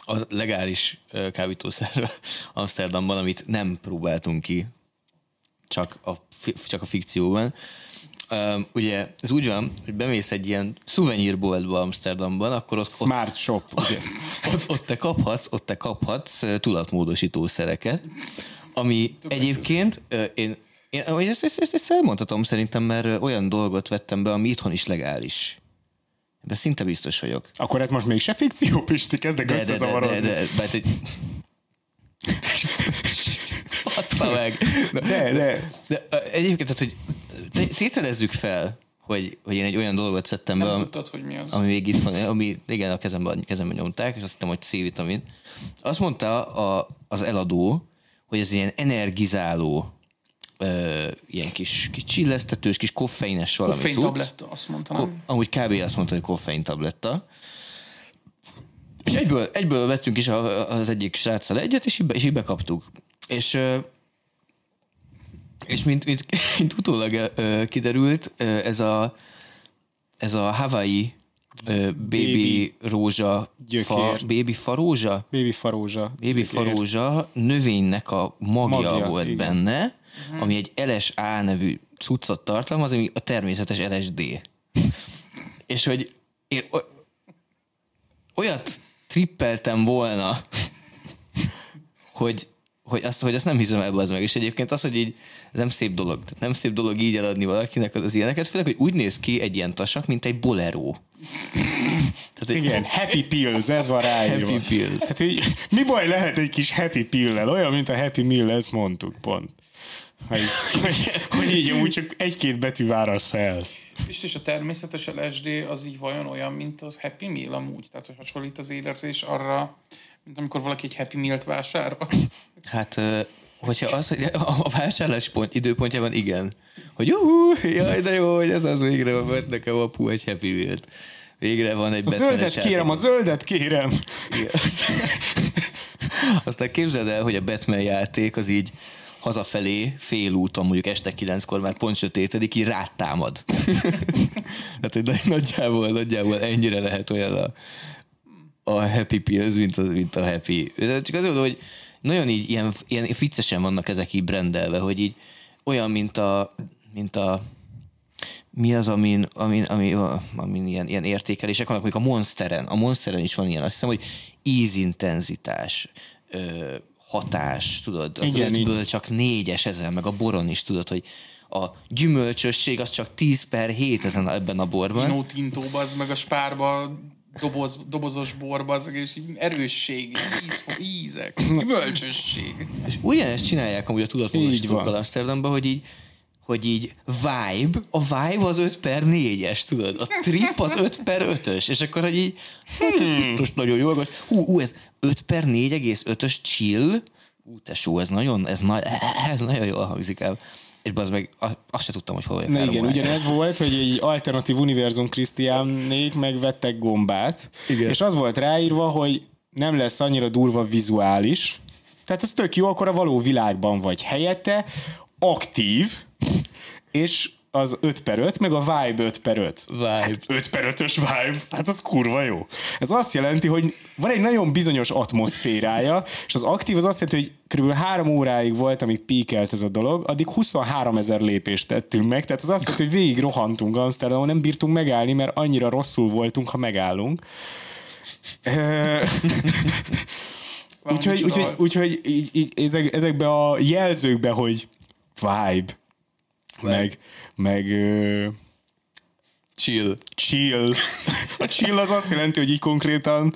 a legális kábítószer Amsterdamban, amit nem próbáltunk ki, csak a, csak a fikcióban. Ö, Ugye ez úgy van, hogy bemész egy ilyen szuvenírboltba Amsterdamban, akkor ott, ott, Smart shop, ugye? ott, ott te kaphatsz, ott te kaphatsz tudatmódosítószereket, ami egyébként ö, én, én ezt, ezt, ezt, ezt elmondhatom szerintem, mert olyan dolgot vettem be, ami itthon is legális. De szinte biztos vagyok. Akkor ez most mégse fikció, Pisti? Kezdek De, de, de, de, összezavarodni. de, de, de, Bassza meg! De, de, De, egyébként, tehát, hogy té- tételezzük fel, hogy, hogy én egy olyan dolgot szedtem be, Nem tudtad, hogy mi az. ami még itt van, ami igen, a kezemben, kezemben nyomták, és azt hittem, hogy C-vitamin. Azt mondta a, az eladó, hogy ez ilyen energizáló, ö, ilyen kis, kis csillesztetős, kis koffeines valami Koffein tabletta, azt mondtam. Ko- amúgy kb. azt mondta, hogy koffein tabletta. És egyből, egyből vettünk is az egyik sráccal egyet, és így, be, és így bekaptuk. És, és mint, mint, mint utólag kiderült, ez a, ez a Hawaii baby, Baby rózsa, gyökér. fa, baby farózsa? Baby farózsa. Baby farózsa növénynek a magja, Magja, volt igen. benne, ami egy LSA nevű cuccot tartalmaz, ami a természetes LSD. És hogy én olyat trippeltem volna, hogy, hogy, azt, hogy azt nem hiszem el az meg. És egyébként az, hogy így, ez nem szép dolog. Tehát nem szép dolog így eladni valakinek az, az ilyeneket, főleg, hogy úgy néz ki egy ilyen tasak, mint egy bolero. Tehát, Igen, happy pills, ez van ráírva. Happy pills. Tehát, hogy mi baj lehet egy kis happy pill Olyan, mint a happy meal, ezt mondtuk pont. Hogy, hogy, hogy így amúgy csak egy-két betű válasz el. És, és a természetes LSD az így vajon olyan, mint az Happy Meal amúgy? Tehát, hogy hasonlít az érzés arra, mint amikor valaki egy Happy Meal-t vásárol. Hát, hogyha az, hogy a a vásárlás pont, időpontjában igen. Hogy juhú, jaj, de jó, hogy ez az végre vett nekem apu egy Happy Meal-t. Végre van egy A zöldet kérem, a zöldet kérem. Igen. Aztán képzeld el, hogy a Batman játék az így hazafelé félúton, mondjuk este kilenckor már pont sötétedik, így rád támad. Tehát, hogy nagy- nagyjából, nagyjából ennyire lehet olyan a, a Happy Pills, mint, az, mint a Happy. Csak azért mondom, hogy nagyon így ilyen, ilyen viccesen vannak ezek így brendelve, hogy így olyan, mint a, mint a mi az, amin, amin, amin, amin ilyen, ilyen értékelések vannak, mondjuk a Monsteren. A Monsteren is van ilyen, azt hiszem, hogy ízintenzitás, ö, hatás, tudod, az Igen, ötből csak négyes ezen, meg a boron is tudod, hogy a gyümölcsösség az csak 10 per 7 ezen ebben a borban. Pinó Tintóba, az meg a spárba, doboz, dobozos borba, az és így erősség, íz, ízek, gyümölcsösség. És ugyanezt csinálják amúgy a Így tudatmódosítókkal. Amsterdamban, hogy így hogy így vibe, a vibe az 5 per 4-es, tudod? A trip az 5 per 5-ös, és akkor, hogy így, hát ez biztos nagyon jó, hogy hú, hú, ez 5 per 4,5-ös chill, ú, tesó, ez nagyon, ez, na, ez nagyon jól hangzik el. És az meg, azt se tudtam, hogy hol vagyok. Na igen, ugyanez volt, hogy egy alternatív univerzum Krisztiánnék megvettek gombát, Igen. és az volt ráírva, hogy nem lesz annyira durva vizuális, tehát ez tök jó, akkor a való világban vagy helyette, aktív, és az 5 per 5, meg a vibe 5 per 5. Vibe. 5 per 5-ös vibe, hát az kurva jó. Ez azt jelenti, hogy van egy nagyon bizonyos atmoszférája, és az aktív az azt jelenti, hogy kb. három óráig volt, amíg píkelt ez a dolog, addig 23 ezer lépést tettünk meg, tehát az azt jelenti, hogy végig rohantunk Amsterdamon, nem bírtunk megállni, mert annyira rosszul voltunk, ha megállunk. Úgyhogy, úgyhogy, úgyhogy így, így, ezek, ezekbe a jelzőkbe, hogy vibe, meg, meg ö, Chill. chill. A chill az azt jelenti, hogy így konkrétan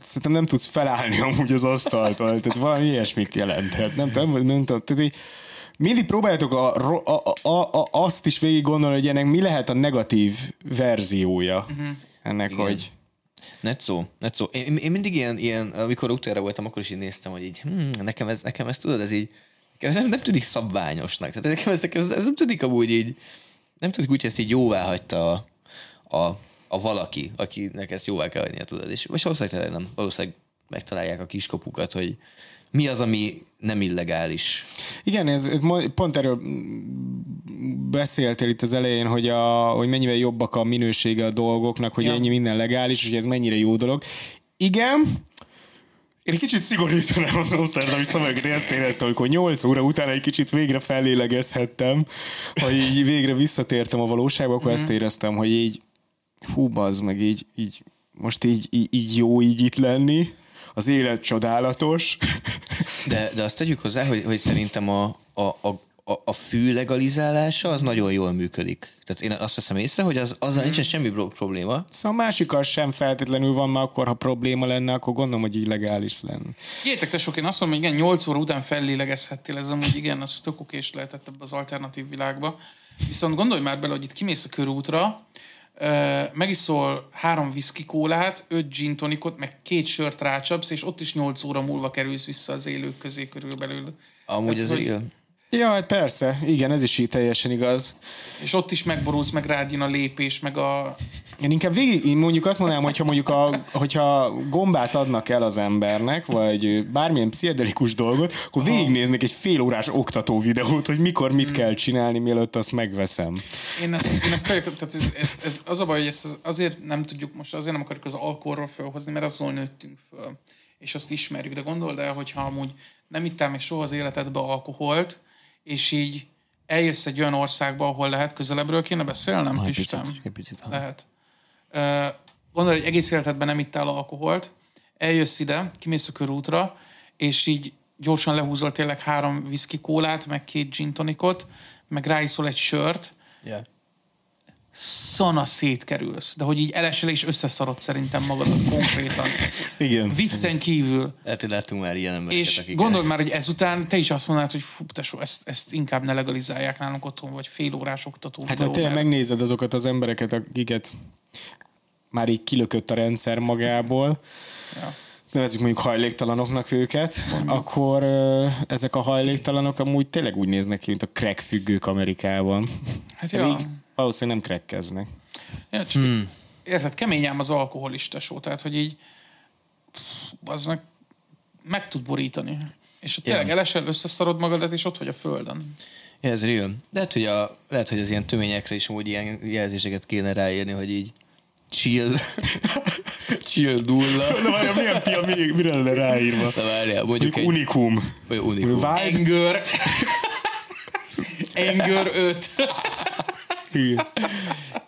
szerintem nem tudsz felállni amúgy az asztaltól, tehát valami ilyesmit jelenthet. Nem tudom, nem, nem tudom. Tehát így, mindig próbáljátok a, a, a, a, azt is végig gondolni, hogy ennek mi lehet a negatív verziója. Uh-huh. Ennek, Igen. hogy Netszó, netszó. Én, én mindig ilyen, ilyen, amikor útjára voltam, akkor is így néztem, hogy így, hmm, nekem ez, nekem ez tudod, ez így, ez nem, nem tűnik szabványosnak. Tehát nekem ez, ez, ez nem tűnik amúgy így, nem tűnik úgy, hogy ezt így jóvá hagyta a, a, a valaki, akinek ezt jóvá kell hagynia, tudod. És most valószínűleg nem, valószínűleg megtalálják a kiskapukat, hogy mi az, ami nem illegális. Igen, ez, ez pont erről beszéltél itt az elején, hogy, a, hogy mennyivel jobbak a minősége a dolgoknak, hogy ja. ennyi minden legális, hogy ez mennyire jó dolog. Igen, én egy kicsit szigorítanám az Amsterdami szavakat, én ezt éreztem, amikor 8 óra után egy kicsit végre fellélegezhettem, hogy így végre visszatértem a valóságba, akkor mm-hmm. ezt éreztem, hogy így hú, bazd meg, így, így most így, így, így jó így itt lenni, az élet csodálatos. De, de azt tegyük hozzá, hogy, hogy szerintem a, a, a, a- a fű legalizálása az nagyon jól működik. Tehát én azt veszem észre, hogy az, azzal nincsen semmi pro- probléma. Szóval a másikkal sem feltétlenül van, mert akkor, ha probléma lenne, akkor gondolom, hogy így legális lenne. Gyertek, tesók, én azt mondom, hogy igen, 8 óra után fellélegezhettél, ez amúgy igen, az tök okés lehetett ebbe az alternatív világba. Viszont gondolj már bele, hogy itt kimész a körútra, megiszol három whisky kólát, öt gin tonicot, meg két sört rácsapsz, és ott is 8 óra múlva kerülsz vissza az élők közé körülbelül. Amúgy Tehát, ez hogy- igen. Ja, hát persze, igen, ez is így teljesen igaz. És ott is megborulsz, meg rád jön a lépés, meg a... Én inkább végig, én mondjuk azt mondanám, hogyha mondjuk a, hogyha gombát adnak el az embernek, vagy bármilyen pszichedelikus dolgot, akkor végignéznek egy fél órás oktató videót, hogy mikor mit kell csinálni, mielőtt azt megveszem. Én ezt, én ezt kajak, tehát ez, ez, ez, az a baj, hogy ezt azért nem tudjuk most, azért nem akarjuk az alkoholról felhozni, mert azzal nőttünk föl, és azt ismerjük, de gondold el, hogyha amúgy nem ittál még soha az életedbe alkoholt, és így eljössz egy olyan országba, ahol lehet közelebbről kéne beszélnem, Pistem? picit, egy picit, ha. Lehet. Gondolod, hogy egész életedben nem ittál alkoholt, eljössz ide, kimész a körútra, és így gyorsan lehúzol tényleg három whisky kólát, meg két gin tonicot, meg ráiszol egy sört, Yeah. Szana szétkerülsz. De hogy így elesel és összeszarod szerintem magadat konkrétan. Igen. Viccen kívül. Lehet, hogy láttunk már ilyen embereket, És akik... gondold már, hogy ezután te is azt mondanád, hogy fú, tesó, ezt, ezt inkább ne legalizálják nálunk otthon, vagy fél órás oktató. Hát, videó, tényleg mert- megnézed azokat az embereket, akiket már így kilökött a rendszer magából, Ja. nevezzük mondjuk hajléktalanoknak őket, akkor ö, ezek a hajléktalanok amúgy tényleg úgy néznek ki, mint a crack függők Amerikában. Hát Pedig ja. Valószínűleg nem crackkeznek. Ja, csak hmm. Érted, kemény ám az alkoholista só, tehát hogy így pff, az meg, meg tud borítani. És ha tényleg Ja. elesel, összeszarod magadat, és ott vagy a földön. Ja, ez real. Lehet, hogy, a, lehet, hogy az ilyen töményekre is úgy ilyen jelzéseket kéne ráírni, hogy így chill, chill dulla. Na várjál, milyen pia, mi- mire lenne ráírva? Na várjál, mondjuk Mondjuk egy... unikum. Vagy unikum. Anger. Anger 5.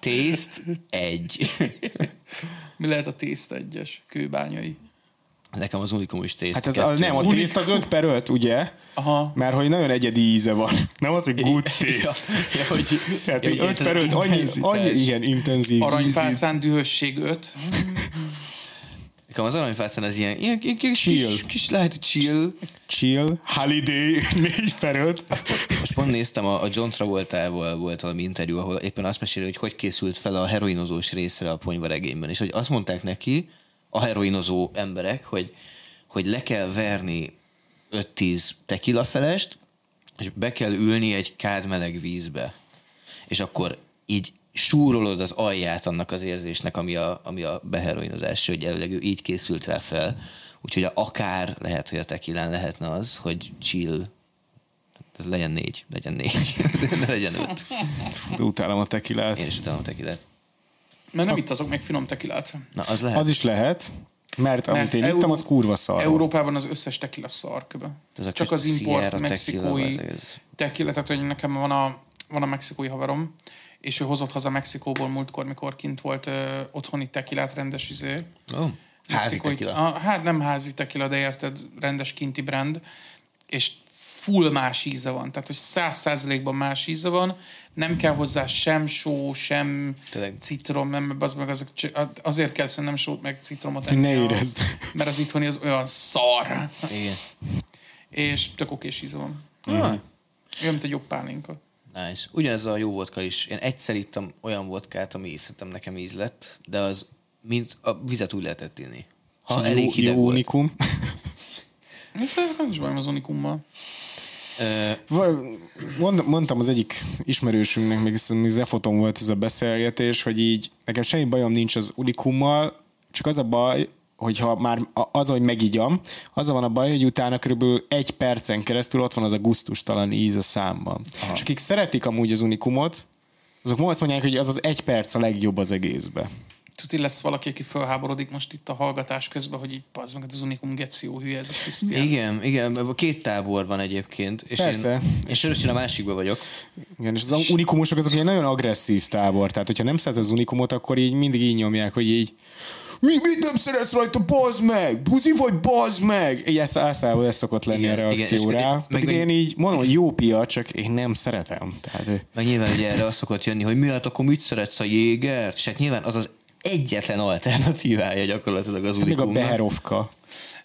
Taste egy. Mi lehet a tészt egyes? Kőbányai. Nekem az unikum is taste Hát ez a, nem, a tészt az 5 per 5, ugye? Aha. Mert hogy nagyon egyedi íze van. Nem az, hogy good Ja, taste. ja, hogy, Tehát, ja, hogy hogy 5 per 5, annyi, annyi ilyen intenzív. Aranyfácán dühösség 5. Nekem az aranyfácán az ilyen, ilyen, ilyen kis, Chill. kis, kis, lehet chill. Chill, holiday, 4 per 5. Most pont néztem, a, a John Travoltával volt valami interjú, ahol éppen azt meséli, hogy hogy készült fel a heroinozós részre a ponyvaregényben, és hogy azt mondták neki, a heroinozó emberek, hogy, hogy le kell verni 5-10 tequila felest, és be kell ülni egy kád meleg vízbe. És akkor így súrolod az alját annak az érzésnek, ami a, ami a beheroinozás, hogy előleg ő így készült rá fel. Úgyhogy akár lehet, hogy a tekilán lehetne az, hogy chill, ez legyen négy, legyen négy, ne legyen öt. Fú, utálom a tekilát. Én is utálom a tekilát. Mert nem ittatok még finom tekilát. Na, az lehet. Az is lehet, mert amit Mert én Euró- ittam, az kurva szar. Európában az összes tekila szar köbe. Ez Csak az import Sierra mexikói tequila, ez- tekila, tehát hogy nekem van a, van a mexikói haverom, és ő hozott haza Mexikóból múltkor, mikor kint volt ö, otthoni tekilát rendes izé. Ó, házi tekila. A, hát nem házi tekila, de érted, rendes kinti brand, és full más íze van. Tehát, hogy száz százalékban más íze van, nem kell hozzá sem só, sem Tényleg. citrom, nem, az meg azok, azért kell szerintem sót meg citromot Ne enni. a- érezd. Mert az itthoni az olyan szar. Igen. És tök okés íze van. Ah, Olyan, mint egy jobb pálinka. Nice. Ugyanez a jó vodka is. Én egyszer ittam olyan vodkát, ami szerintem nekem íz lett, de az mint a vizet úgy lehetett inni. Ha Jó- elég hideg jó volt. unikum. Ez nem is bajom az unikummal. Mond- Mondtam az egyik ismerősünknek, még még Zefoton volt ez a beszélgetés, hogy így nekem semmi bajom nincs az unikummal, csak az a baj, hogyha már az, hogy megigyam, az van a baj, hogy utána körülbelül egy percen keresztül ott van az a guztustalan íz a számban. És akik szeretik amúgy az unikumot, azok most mondják, hogy az az egy perc a legjobb az egészbe. Tuti lesz valaki, aki felháborodik most itt a hallgatás közben, hogy így pazd meg, hát az unikum geció hülye ez a Krisztián. igen, igen, két tábor van egyébként. És Persze. Én, én sörösen a másikban vagyok. Igen, és az unikumosok azok egy nagyon agresszív tábor, tehát hogyha nem szeret az unikumot, akkor így mindig így nyomják, hogy így mi, mit nem szeretsz rajta, bazd meg! Buzi vagy, bazd meg! Így ez általában ez szokott lenni Igen, a igen, reakció rá. meg- Pedig meg- én így mondom, hogy jó pia, csak én nem szeretem. Tehát, Meg nyilván ugye erre az szokott jönni, hogy miért akkor mit szeretsz a jégert? És hát nyilván az az egyetlen alternatívája gyakorlatilag az még a. Beherovka,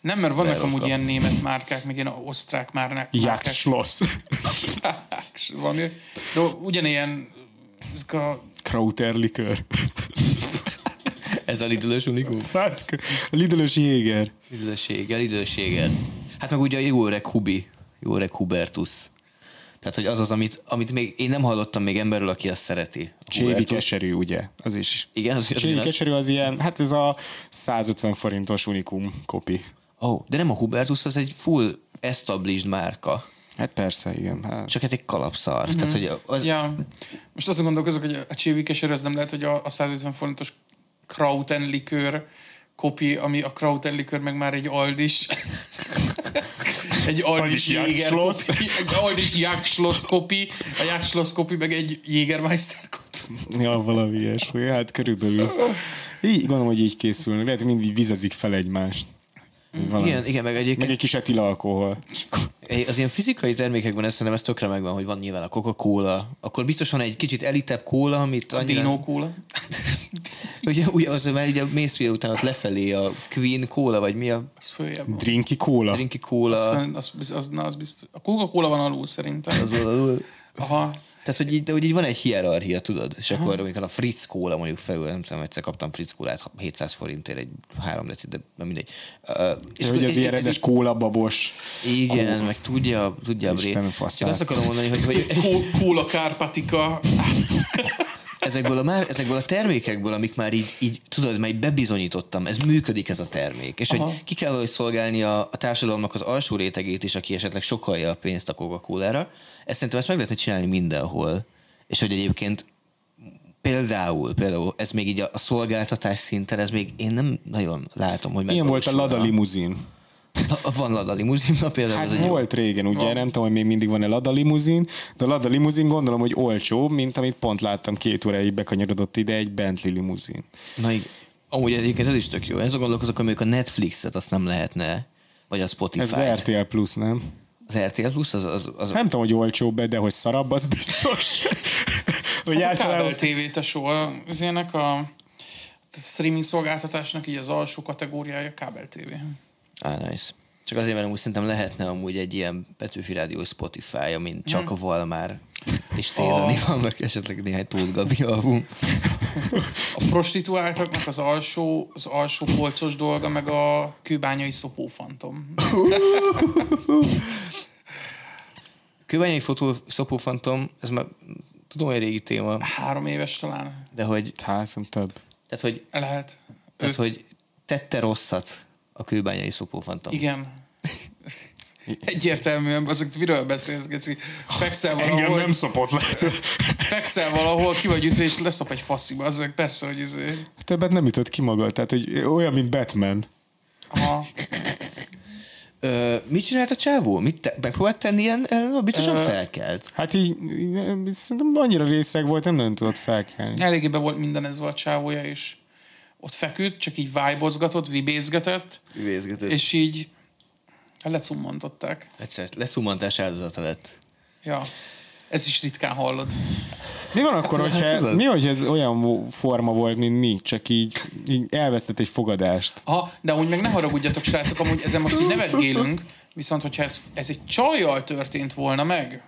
Nem, mert vannak Elrofka. amúgy ilyen német márkák, meg ilyen osztrák már márkák. Jagdschloss, Valami. De ugyanilyen ezek a Krauterlikör. Ez a lidülös unikum? Hát, a Lidlös Jéger. Lidülösséggel, lidőséggel. Hát meg ugye a jó öreg Hubi, jó öreg Hubertus. Tehát, hogy az az, amit, amit még én nem hallottam még emberről, aki azt szereti. Csévi keserű, ugye? Az is. Igen, az, az Csévi keserű az ilyen, hát ez a 150 forintos unikum kopi. Ó, oh, de nem a Hubertus, az egy full established márka. Hát persze, igen. Hát. Csak hát egy kalapszar. Mm-hmm. Tehát, hogy az, Ja. Most azon gondolkozok, hogy a csévi keserű, az nem lehet, hogy a, a 150 forintos Krauten likőr kopi, ami a Krauten likőr meg már egy Aldis. egy Aldis kopi, egy Aldis Jagdschloss kopi, a Jagdschloss kopi meg egy Jägermeister kopi. Ja, valami ilyesmi. Hát körülbelül. Így, gondolom, hogy így készülnek. Lehet, mindig vizezik fel egymást. Valami. igen, igen, meg Meg egyébként egy kis etila alkohol. az ilyen fizikai termékekben ezt szerintem ez tökre megvan, hogy van nyilván a Coca-Cola, akkor biztos van egy kicsit elitebb kóla, amit annyira... Dino Cola. Ugye, ugye az, mert ugye mész ugye utána lefelé a Queen Cola, vagy mi a Az följebb van. Drinki kóla. Drinky Cola, Az, az, az, az, na, az biztos. A Coca-Cola van alul szerintem. az alul. Aha. Tehát, hogy így, hogy így van egy hierarchia, tudod? És akkor, amikor a Fritz Cola mondjuk felül, nem tudom, egyszer kaptam Fritz Cola-t 700 forintért egy három deci, de nem mindegy. Uh, és Hogy az ilyen rendes kóla babos. Igen, meg tudja, tudja a Csak azt akarom mondani, hogy, hogy Kó- Cola Kárpatika. ezekből a, már, ezekből a termékekből, amik már így, így tudod, már így bebizonyítottam, ez működik ez a termék. És Aha. hogy ki kell valahogy szolgálni a, a társadalomnak az alsó rétegét is, aki esetleg sokalja a pénzt a Coca-Cola-ra. Ezt szerintem ezt meg lehetne csinálni mindenhol. És hogy egyébként például, például ez még így a, a szolgáltatás szinten, ez még én nem nagyon látom, hogy Ilyen volt a. Lada limuzin. Na, Van Lada limuzin, na például Hát ez egy jó- volt régen, ugye, nem tudom, hogy még mindig van-e Lada limuzin, de a Lada limuzin gondolom, hogy olcsóbb, mint amit pont láttam két óráig bekanyarodott ide egy Bentley limuzin. Na igen. Amúgy egyébként ez is tök jó. Ezzel gondolkozok, hogy mondjuk a Netflixet azt nem lehetne, vagy a Spotify. Ez az RTL Plus, nem? Az RTL Plus, az, az, az Nem tudom, hogy olcsóbb de hogy szarabb, az biztos. hogy a általában... kábel TV tesó, az ilyenek a a streaming szolgáltatásnak így az alsó kategóriája kábel TV. ah, nice. Csak azért, mert amúgy szerintem lehetne amúgy egy ilyen Petőfi Rádió Spotify, amin csak a Valmár és Térani A- vannak, esetleg néhány Tóth Gabi album. A prostituáltaknak az alsó, az alsó polcos dolga, meg a kőbányai szopófantom. Kőbányai fotó Szopófantom, ez már tudom, hogy régi téma, Három éves talán. de hogy, Hát, több. tehát, hogy, Lehet. tehát, Öt. hogy tette rosszat a kőbányai Szopófantom. Igen. Egyértelműen, azok miről beszélsz, Geci? Fekszel Engem valahol, nem szopott le. fekszel valahol, ki vagy ütve, és leszop egy fasziba. Az persze, hogy izé... Többet nem ütött ki magad, tehát hogy olyan, mint Batman. Aha. Ö, mit csinált a csávó? Mit te, megpróbált tenni ilyen? Ö, biztosan felkelt. Hát így, így szerintem annyira részeg volt, nem nagyon tudott felkelni. Eléggé be volt minden ez volt a csávója, és ott feküdt, csak így vájbozgatott, vibézgetett, Vézgetett. és így lecummantották. Egyszer leszumantás áldozata lett. Ja. Ez is ritkán hallod. Mi van akkor, Hát hogyha, ez az. mi, hogy ez olyan forma volt, mint mi, csak így, így elvesztett egy fogadást? Aha, de amúgy meg ne haragudjatok, srácok, amúgy ezen most így nevetgélünk, viszont hogyha ez, ez egy csajjal történt volna meg,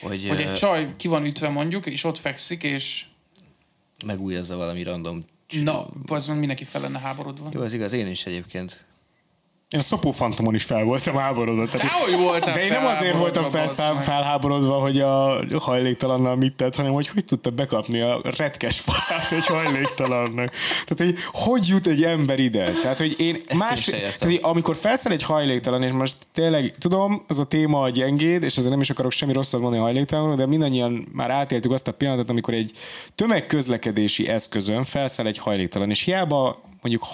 Hogy, hogy egy csaj ki van ütve mondjuk, és ott fekszik, és megújazza valami random. na, az meg mindenki fel lenne háborodva. Jó, ez igaz, én is egyébként. Én a szopófantomon is fel voltam háborodva. Tehát, Dehogy voltál de én nem azért voltam felszám, felháborodva, hogy a hajléktalannal mit tett, hanem hogy hogy tudta bekapni a retkes faszát egy hajléktalannak. Tehát, hogy hogy jut egy ember ide? Tehát, hogy én én más... Tehát, hogy amikor felszáll egy hajléktalan, és most tényleg, tudom, az a téma a gyengéd, és ezzel nem is akarok semmi rosszat mondani a hajléktalanról, de mindannyian már átéltük azt a pillanatot, amikor egy tömegközlekedési eszközön felszáll egy hajléktalan, és hiába mondjuk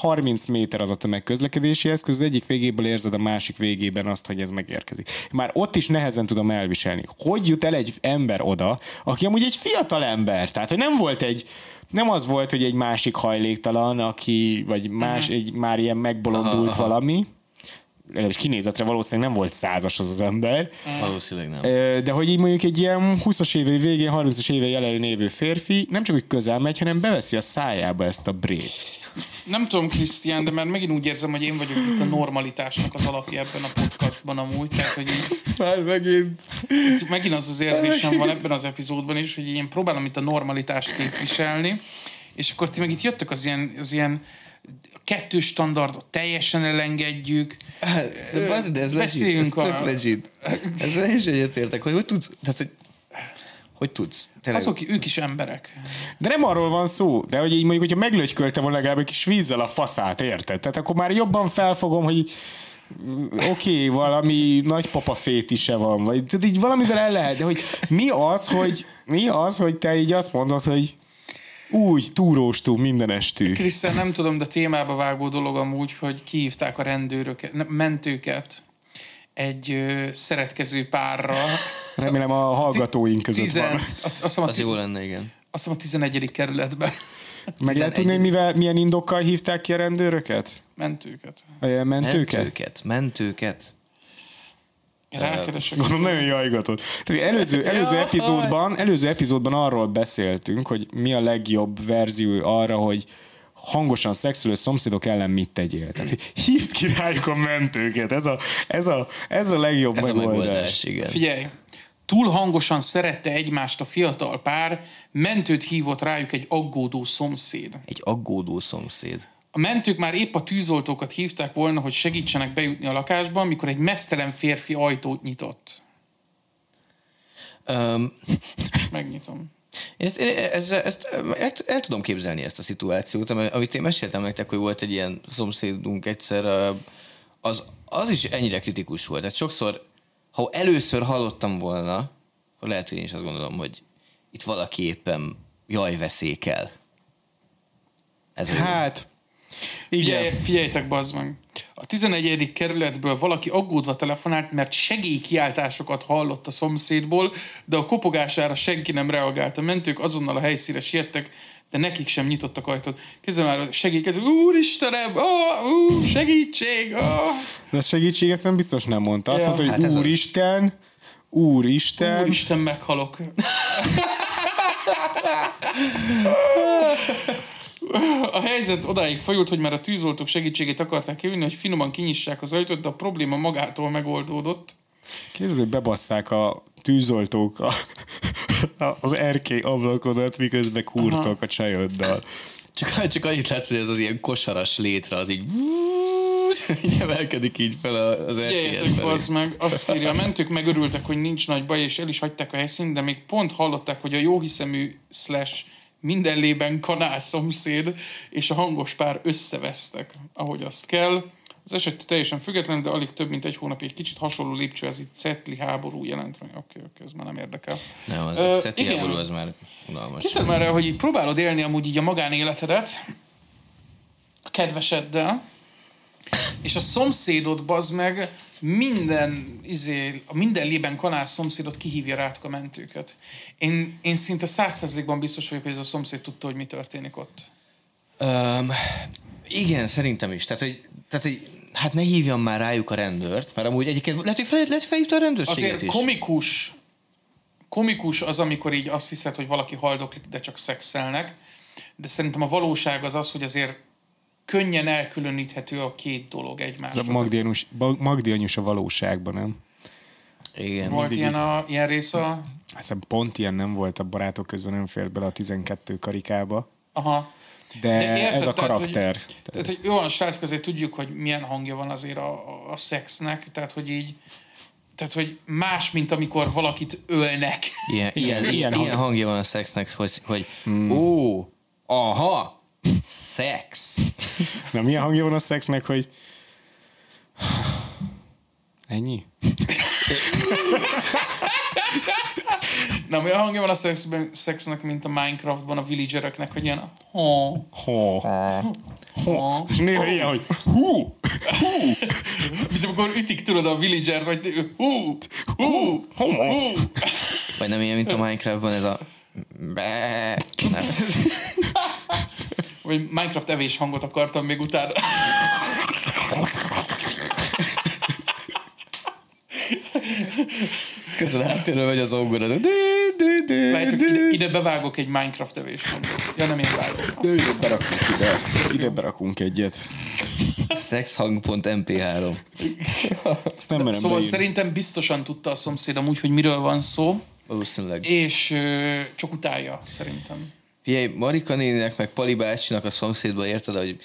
30 méter az a tömegközlekedési eszköz, az egyik végéből érzed a másik végében azt, hogy ez megérkezik. Már ott is nehezen tudom elviselni. Hogy jut el egy ember oda, aki amúgy egy fiatal ember, tehát hogy nem volt egy nem az volt, hogy egy másik hajléktalan, aki, vagy más, egy már ilyen megbolondult Aha, aha. valami, legalábbis kinézetre valószínűleg nem volt százas az az ember, Valószínűleg nem. De hogy így mondjuk egy ilyen 20-as évei végén, 30-as évei elején lévő férfi nem csak úgy közel megy, hanem beveszi a szájába ezt a brét. Nem tudom, Krisztián, de mert megint úgy érzem, hogy én vagyok itt a normalitásnak az alapja ebben a podcastban amúgy, tehát hogy így, Már megint. itt megint az az érzésem van ebben az epizódban is, hogy én próbálom itt a normalitást képviselni, és akkor ti meg itt jöttök az ilyen, az ilyen kettős standardot teljesen elengedjük. De, az, de ez legit, ez Beszéljünk tök a- legit. Én is egyetértek, hogy hogy tudsz, tehát, hogy, hogy tudsz. Tényleg, Azok, ők is emberek. De nem arról van szó, de hogy így mondjuk, hogyha meglötykölte volna legalább egy kis vízzel a faszát, érted? Tehát akkor már jobban felfogom, hogy mm, oké, okay, valami nagypapa fétise van, vagy tehát így valamivel el lehet, de hogy mi az, hogy mi az, hogy te így azt mondod, hogy úgy túróstú mindenestű. Krisztián, nem tudom, de témába vágó dolog amúgy, hogy kihívták a rendőröket, mentőket egy ö, szeretkező párra. Remélem a hallgatóink között Tizen, van. azt hiszem a, az jó lenne, igen. azt hiszem a 11. kerületben Meg lehet tudni, hogy mivel, milyen indokkal hívták ki a rendőröket? mentőket. A mentőket? Mentőket, mentőket. Rákeresek. Gondolom nagyon jajgatott. Tehát előző, előző, epizódban, előző epizódban arról beszéltünk, hogy mi a legjobb verzió arra, hogy hangosan szexelő szomszédok ellen mit tegyél. Tehát hívd ki rájuk a mentőket. Ez a, ez a, ez a legjobb Ez a megoldás. megoldás, igen. Figyelj, túl hangosan szerette egymást a fiatal pár, mentőt hívott rájuk egy aggódó szomszéd. Egy aggódó szomszéd. A mentők már épp a tűzoltókat hívták volna, hogy segítsenek bejutni a lakásba, mikor egy mesztelen férfi ajtót nyitott. Um, Megnyitom. Én ezt, én ezt, ezt el, el, tudom képzelni ezt a szituációt, ami- amit én meséltem nektek, hogy volt egy ilyen szomszédunk egyszer, az, az is ennyire kritikus volt. Tehát sokszor, ha először hallottam volna, akkor lehet, hogy én is azt gondolom, hogy itt valaki éppen jaj veszékel. Ez. Hát, igen. Figyelj, figyeljetek, bazd meg. A 11. kerületből valaki aggódva telefonált, mert segélykiáltásokat hallott a szomszédból, de a kopogására senki nem reagált. A mentők azonnal a helyszíre siettek, de nekik sem nyitottak ajtót. Kezdve már a segélyket, úristenem, ó, ú, segítség, ó. De a segítséget szerintem biztos nem mondta. Azt Ja. mondta, hogy Hát ez az. úristen, úristen, Úristen, meghalok. A helyzet odáig fajult, hogy már a tűzoltók segítségét akarták kívülni, hogy finoman kinyissák az ajtót, de a probléma magától megoldódott. Képzeld, hogy bebasszák a tűzoltók a, a, az erkély ablakodat, miközben kurtok a csajoddal. Csak, csak annyit látsz, hogy ez az ilyen kosaras létre, az így, így emelkedik így fel a- az felé. bazd meg, azt írja, a mentők megörültek, hogy nincs nagy baj, és el is hagyták a helyszínt, de még pont hallották, hogy a jóhiszemű slash minden lében kanál szomszéd és a hangos pár összevesztek, ahogy azt kell. Az eset teljesen független, de alig több mint egy hónapig egy kicsit hasonló lépcső, ez itt Cetli háború jelent meg. Oké, oké, ez már nem érdekel. Nem, az a szeti igen. háború, az már unalmas. Hiszem már hogy így próbálod élni amúgy így a magánéletedet a kedveseddel, és a szomszédod bazd meg minden, izé, a minden lében kanál szomszédot kihívja rátok a mentőket. Én, én szinte százszerzékban biztos vagyok, hogy ez a szomszéd tudta, hogy mi történik ott. Um, igen, szerintem is. Tehát, hogy, tehát, hogy hát ne hívjam már rájuk a rendőrt, mert amúgy egyébként lehet, hogy fel, lehet, felhívta a rendőrséget Azért is. komikus, komikus az, amikor így azt hiszed, hogy valaki haldoklik, de csak szexelnek, de szerintem a valóság az az, hogy azért könnyen elkülöníthető a két dolog Ez a egymástól. Magdi anyus, Ba- Magdi anyus a valóságban, nem? Igen. Volt ilyen, így. a, ilyen rész a... Hiszem pont ilyen nem volt, a barátok közben nem fért bele a 12 karikába. Aha. De, ez a karakter. Tehát, hogy, tehát, hogy jó, a srác azért tudjuk, hogy milyen hangja van azért a, a, a szexnek, tehát, hogy így tehát, hogy más, mint amikor valakit ölnek. Ilyen, ilyen, ilyen ilyen hangja van a szexnek, hogy, hogy hmm. ó, aha, szex. Na, milyen hangja van a szexnek, hogy ennyi? Nem olyan hangja van a szexben, szexnek, mint a Minecraftban a villagereknek, hogy ilyen ha, Ho. ha. És néha ilyen, hogy hú, Mint amikor ütik, tudod, a villager, vagy hú, hú, hú. Vagy nem ilyen, mint a Minecraftban ez a be. Vagy Minecraft evés hangot akartam még utána. Közben háttérről megy az ongora. ide, ide bevágok egy Minecraft evés hangot. Ja, nem én vágok. de ide berakunk ide. Ide berakunk egyet. Szexhang.mp3. Ezt nem merem Szóval beírni. szerintem biztosan tudta a szomszéd amúgy, hogy miről van szó, Valószínűleg. és ö, csak utálja, szerintem. Figyelj, Marika néninek meg Pali bácsinak a szomszédban érted, hogy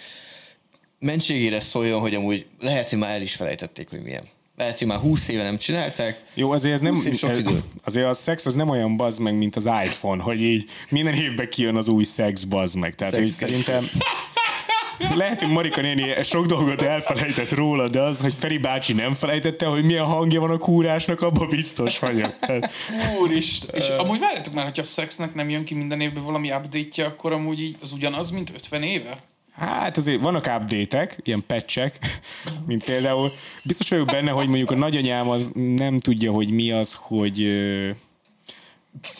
mentségére szóljon, hogy amúgy lehet, hogy már el is felejtették, hogy milyen. Lehet, hogy már 20 éve nem csinálták. Jó, azért ez nem, 20 év sok idő. azért a szex az nem olyan bazd meg, mint az iPhone, hogy így minden évben kijön az új szex bazd meg. Tehát, Szex. hogy szerintem lehet, hogy Marika néni sok dolgot elfelejtett róla, de az, hogy Feri bácsi nem felejtette, hogy milyen hangja van a kúrásnak, abban biztos vagyok. Úristen. És amúgy várjátok már, hogy a szexnek nem jön ki minden évben valami update akkor amúgy így az ugyanaz, mint 50 éve? Hát azért vannak update ilyen patchek, mint például biztos vagyok benne, hogy mondjuk a nagyanyám az nem tudja, hogy mi az, hogy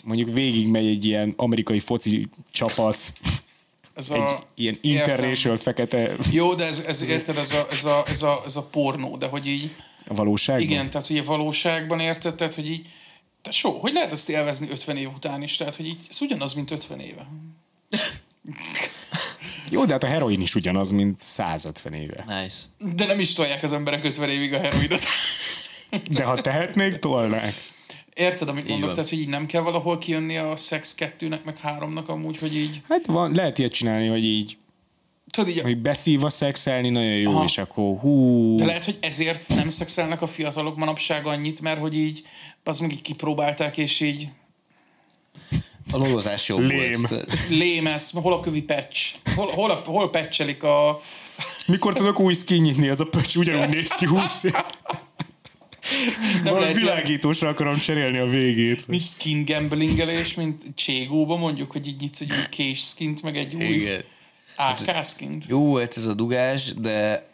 mondjuk végig megy egy ilyen amerikai foci csapat, Ez egy a... ilyen interracial fekete Jó, de ez, ez érted, ez a, ez, a, ez, a, ez a pornó, de hogy így, valóságban. igen, tehát ugye valóságban érted, tehát hogy így, te so, hogy lehet ezt élvezni 50 év után is, tehát hogy így, ez ugyanaz, mint 50 éve. Jó, de hát a heroin is ugyanaz, mint 150 éve. Nice. De nem is tolják az emberek 50 évig a heroidot. De ha tehetnék, tolnák. Érted, amit mondok? van. Tehát, hogy így nem kell valahol kijönni a szex kettőnek, meg háromnak amúgy, hogy így, Hát van, lehet ilyet csinálni, hogy így tudod így, hogy beszív a szexelni, nagyon jó, Aha. és akkor hú, de lehet, hogy ezért nem szexelnek a fiatalok manapság annyit, mert hogy így, az meg így kipróbálták, és így A lolozás jobb Lém. volt. lémesz, hol a kövi patch, hol, hol, a, hol patchelik a, mikor tudok új skin nyitni, az a pöcs ugyanúgy néz ki 20 Valami lehet világítósra akarom cserélni a végét. nincs skin gamblingelés, mint Cségóba mondjuk, hogy így nyitsz egy új case skint, meg egy új Igen. AK skint. Jó volt ez a dugás, de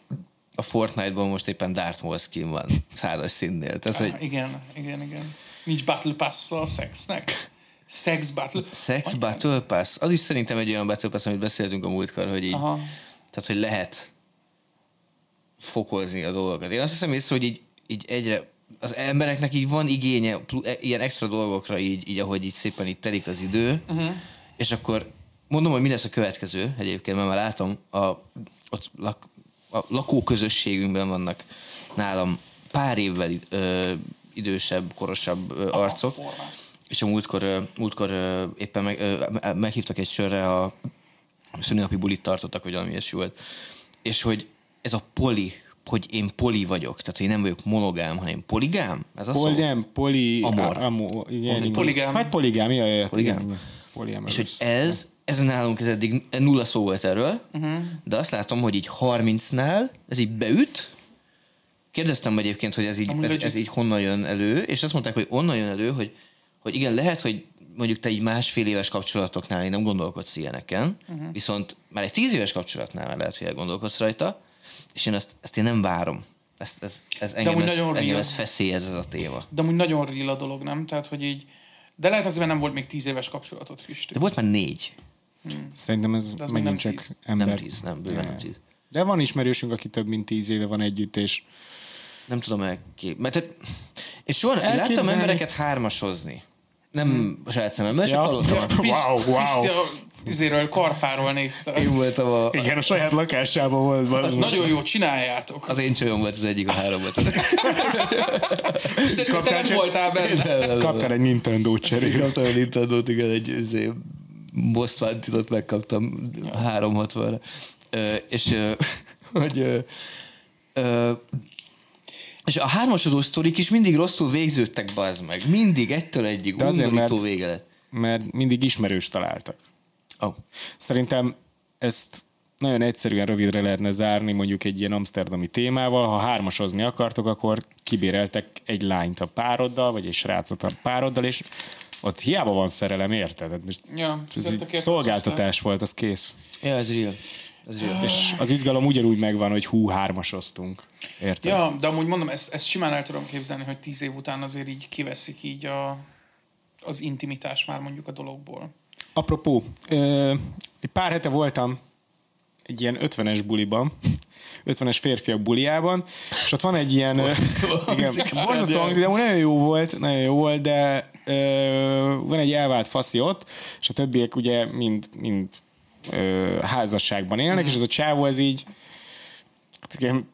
a Fortnite-ban most éppen Darth Maul skin van százas színnél. Tehát, hogy Ah, igen, igen, igen. Nincs battle pass a szexnek. Sex battle. Sex Battle Pass, az is szerintem egy olyan Battle Pass, amit beszéltünk a múltkor, hogy így, Aha. tehát, hogy lehet fokozni a dolgokat. Én azt hiszem észre, hogy így, így egyre az embereknek így van igénye e- ilyen extra dolgokra így, így ahogy így szépen így telik az idő, uh-huh. és akkor mondom, hogy mi lesz a következő egyébként, mert már látom, a, ott lak, a lakóközösségünkben vannak nálam pár évvel ö, idősebb, korosabb ö, arcok, és a múltkor, ö, múltkor ö, éppen meg, ö, me- meghívtak egy sörre, a szülinapi bulit tartottak, vagy valami ilyesmi volt. És hogy ez a poli, hogy én poli vagyok, tehát hogy én nem vagyok monogám, hanem poligám, ez a Pol, szó? nem, poli... Amor. a- Amo, igen, igen. Poligám. Hát poligám, jaj, jaj, Poligám. igen. És hogy ez, ez nálunk ez eddig nulla szó volt erről, uh-huh. de azt látom, hogy így 30-nál ez így beüt, Kérdeztem egyébként, hogy ez így, Amúgy ez, legit. ez így honnan jön elő, és azt mondták, hogy onnan jön elő, hogy, hogy igen, lehet, hogy mondjuk te így másfél éves kapcsolatoknál nem gondolkodsz ilyeneken, uh-huh. viszont már egy tíz éves kapcsolatnál már lehet, hogy elgondolkodsz rajta, és én ezt, ezt én nem várom. Ezt, ez, ez engem, amúgy ez, nagyon engem ez feszély, ez, ez a téma. De amúgy nagyon real a dolog, nem? Tehát, hogy így... De lehet azért, mert nem volt még tíz éves kapcsolatot, Pisti. De volt már négy, Szerintem ez, még megint csak tíz. ember. nem tíz, nem, bőven nem tíz. De van ismerősünk, aki több mint tíz éve van együtt, és Nem tudom elkép... Mert te- és soha nem, láttam Elképzelni. embereket hármasozni. Nem a saját szememmel, csak Ja. hallottam. Ja. Wow, wow. Pisti a izéről, karfáról nézte. Én voltam a, igen, a saját lakásában volt. Az valami. nagyon jó, csináljátok. az én csajom volt az egyik a háromból. És te, te nem voltál benne. Kaptál egy Nintendo cserét. Kaptam a Nintendo-t, igen, egy Most Wanted-ot megkaptam 360-ra. Ö, és ö, hogy ö, ö, és a hármasodó sztorik is mindig rosszul végződtek, bazd meg. Mindig, egytől egyig, De azért, mert- vége lett. Mert mindig ismerős találtak. Oh. Szerintem ezt nagyon egyszerűen rövidre lehetne zárni mondjuk egy ilyen amsterdami témával. Ha hármasozni akartok, akkor kibéreltek egy lányt a pároddal, vagy egy srácot a pároddal, és ott hiába van szerelem, érted? Hát Most Ja, ez érte szolgáltatás volt, az kész. Ja, ez real. Ez real. És az izgalom ugyanúgy megvan, hogy hú, hármasoztunk. Érted? Ja, de amúgy mondom, ezt, ezt simán el tudom képzelni, hogy tíz év után azért így kiveszik így a, az intimitás már mondjuk a dologból. Apropó, egy pár hete voltam egy ilyen 50-es buliban, 50-es férfiak buliában, és ott van egy ilyen... borzasztó hangzik, de nagyon jó volt, nagyon jó volt, de ö, van egy elvált faszi ott, és a többiek ugye mind, mind ö, házasságban élnek, és ez a csávó ez így igen,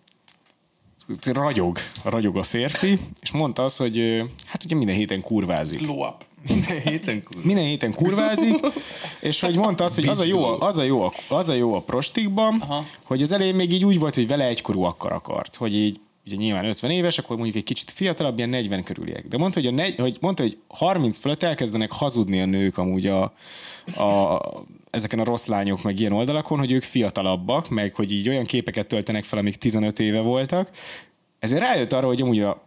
ragyog, ragyog a férfi, és mondta azt, hogy hát ugye minden héten kurvázik. Up. Minden héten kurva. minden héten kurvázik, és hogy mondta azt, hogy az a jó, a- az a jó, a- az a, jó a prostikban, Aha. hogy az elején még így úgy volt, hogy vele egykorúakkal akart, hogy így ugye nyilván 50 éves, akkor mondjuk egy kicsit fiatalabb, ilyen 40 körüliek. De mondta, hogy, a negy, hogy, mondta, hogy 30 fölött elkezdenek hazudni a nők amúgy a, a, ezeken a rossz lányok meg ilyen oldalakon, hogy ők fiatalabbak, meg hogy így olyan képeket töltenek fel, amik 15 éve voltak. Ezért rájött arra, hogy amúgy a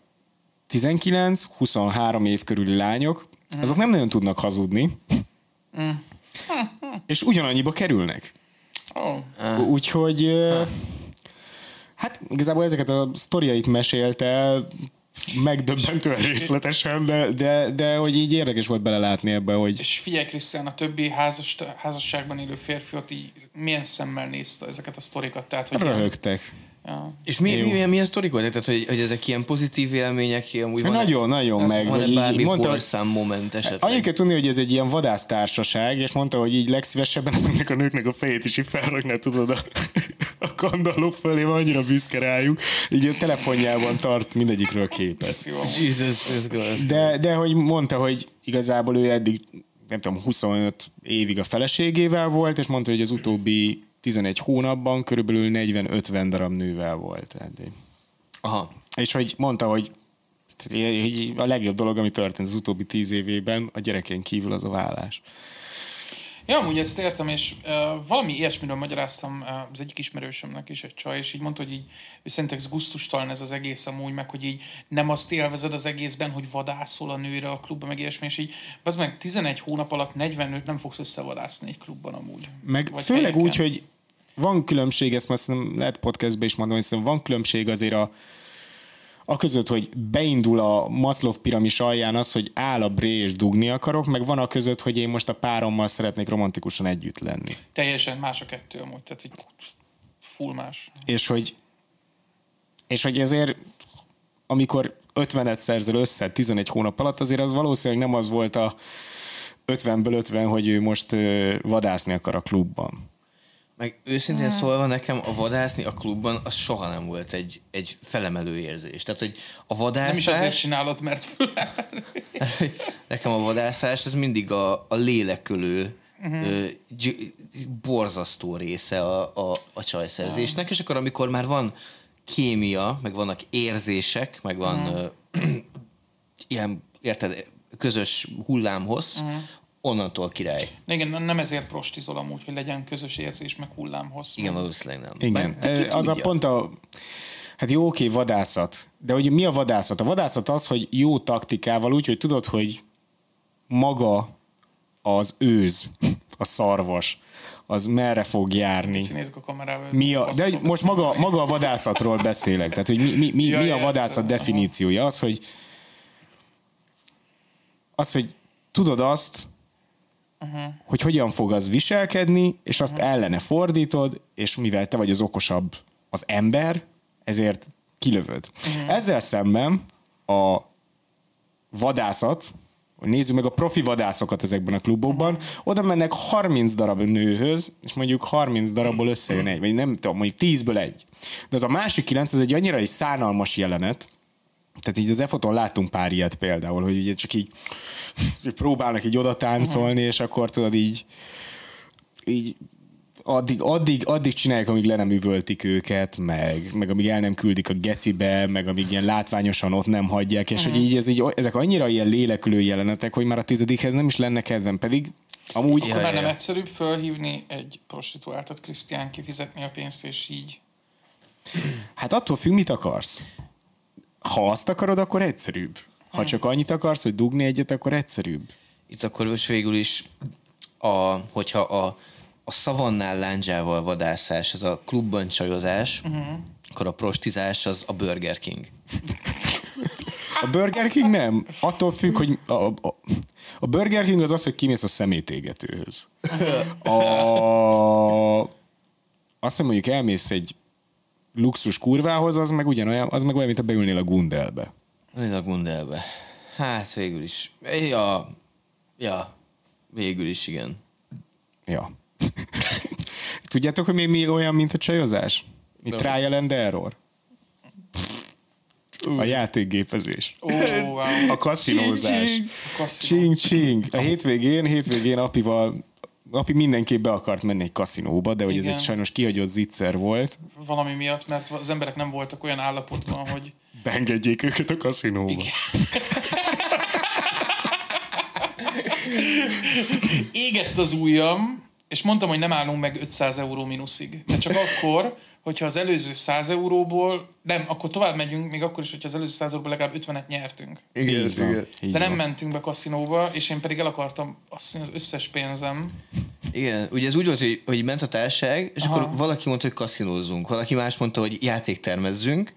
19-23 év körüli lányok, azok nem nagyon tudnak hazudni, és ugyanannyiba kerülnek. Oh. Úgyhogy hát igazából ezeket a sztoriait mesélte megdöbbentően részletesen, de, de, de hogy így érdekes volt belelátni ebbe, hogy És figyelj, Krisztián, a többi házas, házasságban élő férfi ott így milyen szemmel nézte ezeket a sztorikat? Tehát, hogy ilyen- röhögtek. Ja. És mi, Jó. mi, milyen, milyen sztorik volt? Tehát, hogy, hogy ezek ilyen pozitív élmények, amúgy van Nagyon, nagyon meg. van-e hogy bármi mondta, moment esetleg? Annyit kell tudni, hogy ez egy ilyen vadásztársaság, és mondta, hogy így legszívesebben ezeknek a nőknek a fejét is így felrakná, tudod, a, a kandalló fölé, mert annyira büszke rájuk. Így a telefonjában tart mindegyikről képet. Jesus. De, de hogy mondta, hogy igazából ő eddig, nem tudom, 25 évig a feleségével volt, és mondta, hogy az utóbbi 11 hónapban körülbelül 40-50 darab nővel volt. Tehát, Aha. és hogy mondta, hogy a legjobb dolog, ami történt az utóbbi 10 évében, a gyereken kívül az a vállás. Ja, amúgy ezt értem, és uh, valami ilyesmiről magyaráztam uh, az egyik ismerősömnek is egy csaj, és így mondta, hogy így, ő szerintem ez gusztustalan ez az egész amúgy, meg hogy így nem azt élvezed az egészben, hogy vadászol a nőre a klubban, meg ilyesmi, és így az meg 11 hónap alatt 45 nem fogsz összevadászni egy klubban amúgy. Meg Vagy főleg helyeken. úgy, hogy van különbség, ezt nem lehet podcastbe is mondani, hiszen van különbség azért a, a között, hogy beindul a Maslow piramis alján az, hogy áll a bré és dugni akarok, meg van a között, hogy én most a párommal szeretnék romantikusan együtt lenni. Teljesen más a kettő amúgy, tehát így full más. És hogy, és hogy ezért amikor 50-et szerzel össze 11 hónap alatt, azért az valószínűleg nem az volt a 50-ből 50, hogy ő most vadászni akar a klubban. Meg őszintén szólva nekem a vadászni a klubban az soha nem volt egy, egy felemelő érzés. Tehát, hogy a vadászás... Nem is azért csinálod, mert föl. Tehát, hogy nekem a vadászás ez mindig a, a lélekülő uh-huh. gy- borzasztó része a, a, a csajszerzésnek, és akkor amikor már van kémia, meg vannak érzések, meg van uh-huh. ilyen, érted, közös hullámhossz, uh-huh. Onnantól király. Igen, nem ezért prostizol amúgy, hogy legyen közös érzés, meg hullámhossz. Igen, valószínűleg nem. Igen, de ki az a pont a... Hát jó, oké, vadászat. De hogy mi a vadászat? A vadászat az, hogy jó taktikával, úgy, hogy tudod, hogy maga az őz, a szarvas, az merre fog járni. Nézzük a kamerával. Mi a, de hogy most maga, maga a vadászatról beszélek. Tehát, hogy mi, mi, mi, Ja, mi a vadászat definíciója? Az, hogy az, hogy tudod azt, hogy hogyan fog az viselkedni, és azt ellene fordítod, és mivel te vagy az okosabb az ember, ezért kilövöd. Ezzel szemben a vadászat, nézzük meg a profi vadászokat ezekben a klubokban, oda mennek 30 darab nőhöz, és mondjuk 30 darabból összejön egy, vagy nem tudom, mondjuk 10-ből egy. De az a másik 9, ez egy annyira egy szánalmas jelenet, tehát így az EFOT-on láttunk pár ilyet például, hogy ugye csak így próbálnak így oda táncolni, és akkor tudod így így addig, addig, addig csinálják, amíg le nem üvöltik őket, meg, meg amíg el nem küldik a gecibe, meg amíg ilyen látványosan ott nem hagyják, és hogy így, ez így ezek annyira ilyen lélekülő jelenetek, hogy már a tizedikhez nem is lenne kedvem, pedig amúgy Akkor már nem egyszerűbb fölhívni egy prostituáltat, Krisztián, kifizetni a pénzt, és így. Hát attól függ, mit akarsz. Ha azt akarod, akkor egyszerűbb. Ha csak annyit akarsz, hogy dugni egyet, akkor egyszerűbb. Itt akkor most végül is, a, hogyha a, a szavannál lándzsával vadászás, ez a klubban csajozás, uh-huh. akkor a prostizás az a Burger King. A Burger King nem. Attól függ, hogy a, a, a Burger King az az, hogy kimész a szemétégetőhöz. A, azt, hogy mondjuk elmész egy luxus kurvához, az meg ugyanolyan, az meg olyan, mint ha beülnél a Gundelbe. Olyan a Gundelbe. Hát végül is. Ja, ja, végül is igen. Ja. Tudjátok, hogy mi, mi olyan, mint a csajozás? Mi trial and error? A játékgépezés. Ó, wow. A kaszinózás. Kaszinó. Csing, csing. A hétvégén, hétvégén apival Api mindenképp be akart menni egy kaszinóba, de hogy ez Igen. egy sajnos kihagyott zicser volt. Valami miatt, mert az emberek nem voltak olyan állapotban, hogy Beengedjék őket a kaszinóba. égett az ujjam, és mondtam, hogy nem állunk meg 500 euró mínuszig. De csak akkor, hogyha az előző 100 euróból, nem, akkor tovább megyünk, még akkor is, hogyha az előző 100 euróból legalább 50-et nyertünk. Igen, Így igen. De nem mentünk be kaszinóba, és én pedig el akartam azt hiszem, az összes pénzem. Igen, ugye ez úgy volt, hogy, hogy ment a társaság, és Aha. akkor valaki mondta, hogy kaszinózzunk, valaki más mondta, hogy játéktermezzünk,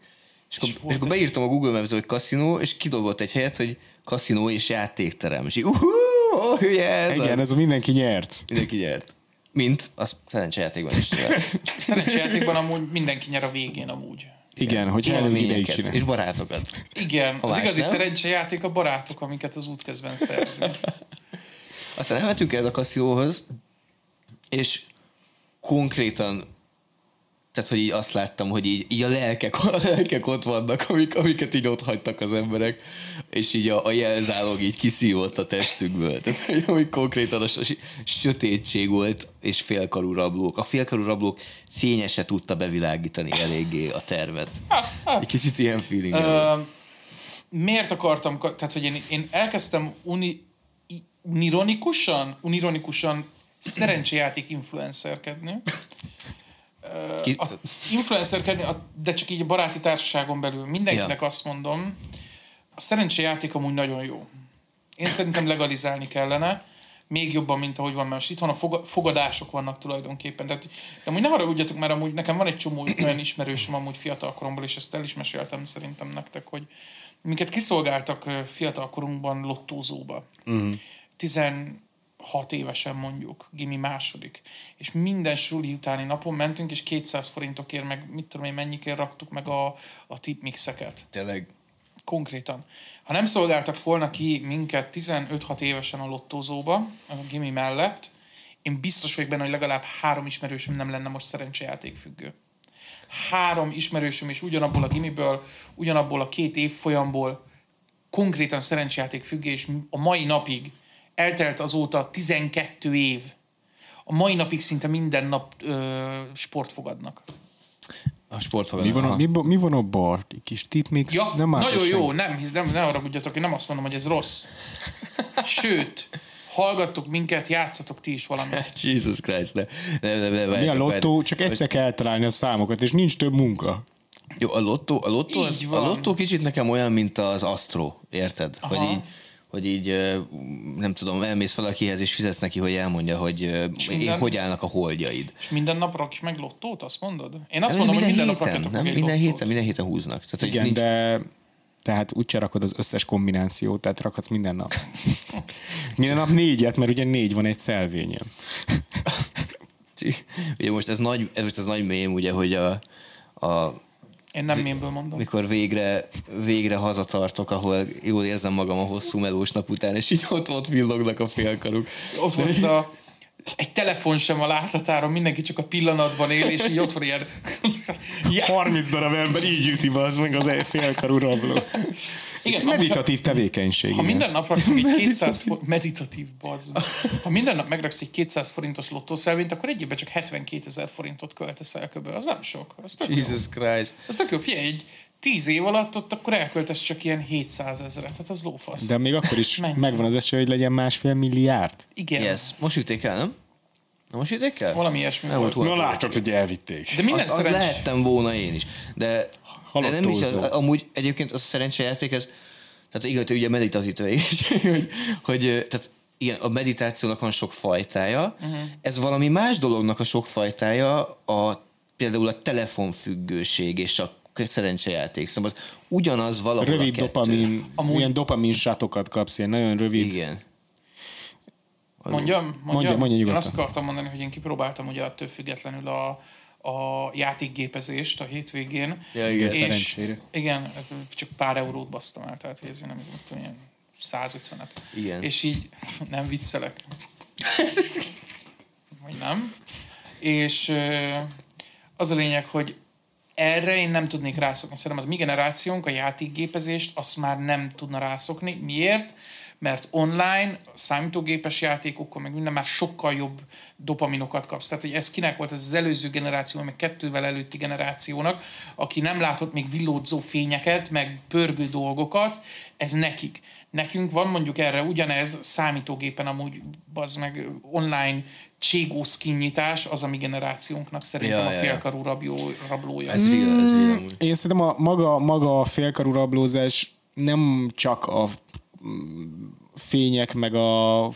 és akkor, És akkor beírtam a Google Maps, hogy kaszinó, és kidobott egy helyet, hogy kaszinó és játékterem. És így, uhú, oh, hülye ez Igen, a... ez a mindenki nyert. Mindenki nyert. Mint az szerencsejátékban is. Szerencsejátékban amúgy mindenki nyer a végén amúgy. Igen, hogy elég ideig csinál. és barátokat. Igen, Ha az igazi nem? szerencsejáték a barátok, amiket az útközben szerzünk. Aztán elmentünk el a kaszinóhoz, és konkrétan tehát, hogy így azt láttam, hogy így, így a, lelkek, a lelkek ott vannak, amik, amiket így ott hagytak az emberek, és így a, a jelzálog így kiszívott a testükből. Tehát, hogy, konkrétan a sötétség volt, és félkarú rablók. A félkarú rablók fénye se tudta bevilágítani eléggé a tervet. Egy kicsit ilyen feeling. Ö, miért akartam, ka- tehát hogy én, én elkezdtem uni, unironikusan, unironikusan szerencsejáték influencerkedni. Ki, A influencerkedni, de csak így a baráti társaságon belül. Mindenkinek Ja. azt mondom, a szerencsejáték amúgy nagyon jó. Én szerintem legalizálni kellene, még jobban, mint ahogy van, mert itthon a foga- fogadások vannak tulajdonképpen. Tehát, de amúgy ne haragudjatok, mert amúgy nekem van egy csomó olyan ismerősöm amúgy fiatal koromból, és ezt el is meséltem szerintem nektek, hogy minket kiszolgáltak ö, fiatal korunkban lottózóba. Uh-huh. 16 évesen mondjuk, gimi második. És minden suli utáni napon mentünk, és 200 forintokért, meg mit tudom én, mennyikért raktuk meg a, a tipmixeket tényleg konkrétan. Ha nem szolgáltak volna ki minket 15-6 évesen a lottózóba, a gimi mellett, én biztos vagyok benne, hogy legalább három ismerősöm nem lenne most szerencsejáték függő. Három ismerősöm is ugyanabból a gimiből, ugyanabból a két évfolyamból konkrétan szerencsejáték függő, és a mai napig eltelt azóta 12 év. A mai napig szinte minden nap ö, sport fogadnak. a sportfogadás. Mi van, a, mi, mi van a bar? Egy kis tipmix? Ja, nem nagyon jó, nem, hisz- nem, ne haragudjatok, én nem azt mondom, hogy ez rossz. Sőt, hallgattok minket, játszatok ti is valamit. Jesus Christ, ne, ne, ne, ne Mi a lottó? Csak egyszer kell eltalálni a számokat, és nincs több munka. Jó, a lottó, a lottó, az, a lottó kicsit nekem olyan, mint az Astro, érted? Aha. Hogy így, hogy így, nem tudom, elmész valakihez, és fizetsz neki, hogy elmondja, hogy minden- hogy állnak a holdjaid. És minden nap rakj meg lottót, azt mondod? Én azt Ez mondom, hogy minden nap héten, rakjatok nem? meg Minden lottót. héten, minden héten húznak. Tehát, hogy Igen, nincs, de tehát úgy rakod az összes kombinációt, tehát rakhatsz minden nap. minden nap négyet, mert ugye négy van egy szelvényem. Ugye most ez nagy, ez most ez nagy mém, ugye, hogy a, a Én nem mémből mondom. mikor végre, végre hazatartok, ahol jól érzem magam a hosszú melós nap után, és így ott, ott villognak a félkaruk. Ott volt a egy telefon sem a láthatáron, mindenki csak a pillanatban él, és így ott van ilyen... Ja, 30 darab ember így üti be az meg az félkarú rabló. igen, amúgy, ha- Meditatív tevékenység. Ha igen. minden nap raksz meg egy 200 forint, meditatív bazd. Ha minden nap megraksz egy 200 forintos lottószelvényt, akkor egy évben csak 72 ezer forintot költesz el kb. Az nem sok. Az tök jó. Jesus Christ. Az tök jó. Figyelj, egy 10 év alatt ott akkor elköltesz csak ilyen 700 ezeret. Tehát az lófasz. De még akkor is megvan az esély, hogy legyen másfél milliárd. Igen. Yes. Most vitték el, nem? Na most vitték el? Valami ilyesmi Nem volt. volt Na látod, hogy elvitték. De minden Az, az szerencs... lehettem volna én is. De, de nem is az, amúgy egyébként az a szerencsejáték, ez, tehát igaz, hogy ugye meditatív tevékenység, hogy, hogy tehát igen, a meditációnak van sok fajtája, uh-huh. ez valami más dolognak a sok fajtája, a, például a telefonfüggőség és a szerencsejáték. Szóval az ugyanaz valahol a Rövid kettő. dopamin, Amúgy- ilyen dopamin sátokat kapsz, ilyen nagyon rövid. Igen. Mondjam? Mondjam? Mondja, mondja Én azt akartam mondani, hogy én kipróbáltam ugye attól függetlenül a, a játékgépezést a hétvégén. Ja, igen, és, szerencsére. Igen, csak pár eurót basztam el, tehát ez nem tudom, ilyen 150-et. Igen. És így nem viccelek. Vagy nem. És az a lényeg, hogy erre én nem tudnék rászokni. Szerintem az mi generációnk a játékgépezést azt már nem tudna rászokni. Miért? Mert online, számítógépes játékokkal, meg minden már sokkal jobb dopaminokat kapsz. Tehát, hogy ez kinek volt, ez az előző generáció, meg kettővel előtti generációnak, aki nem látott még villódzó fényeket, meg pörgő dolgokat, ez nekik. Nekünk van mondjuk erre ugyanez számítógépen amúgy, az meg online cségó skinnyitás, az a mi generációnknak szerintem Ja, a félkarú rabló, rablója. Ez real, ez real amúgy. Én szerintem a maga, maga a félkarú rablózás nem csak a mm, fények meg a, a,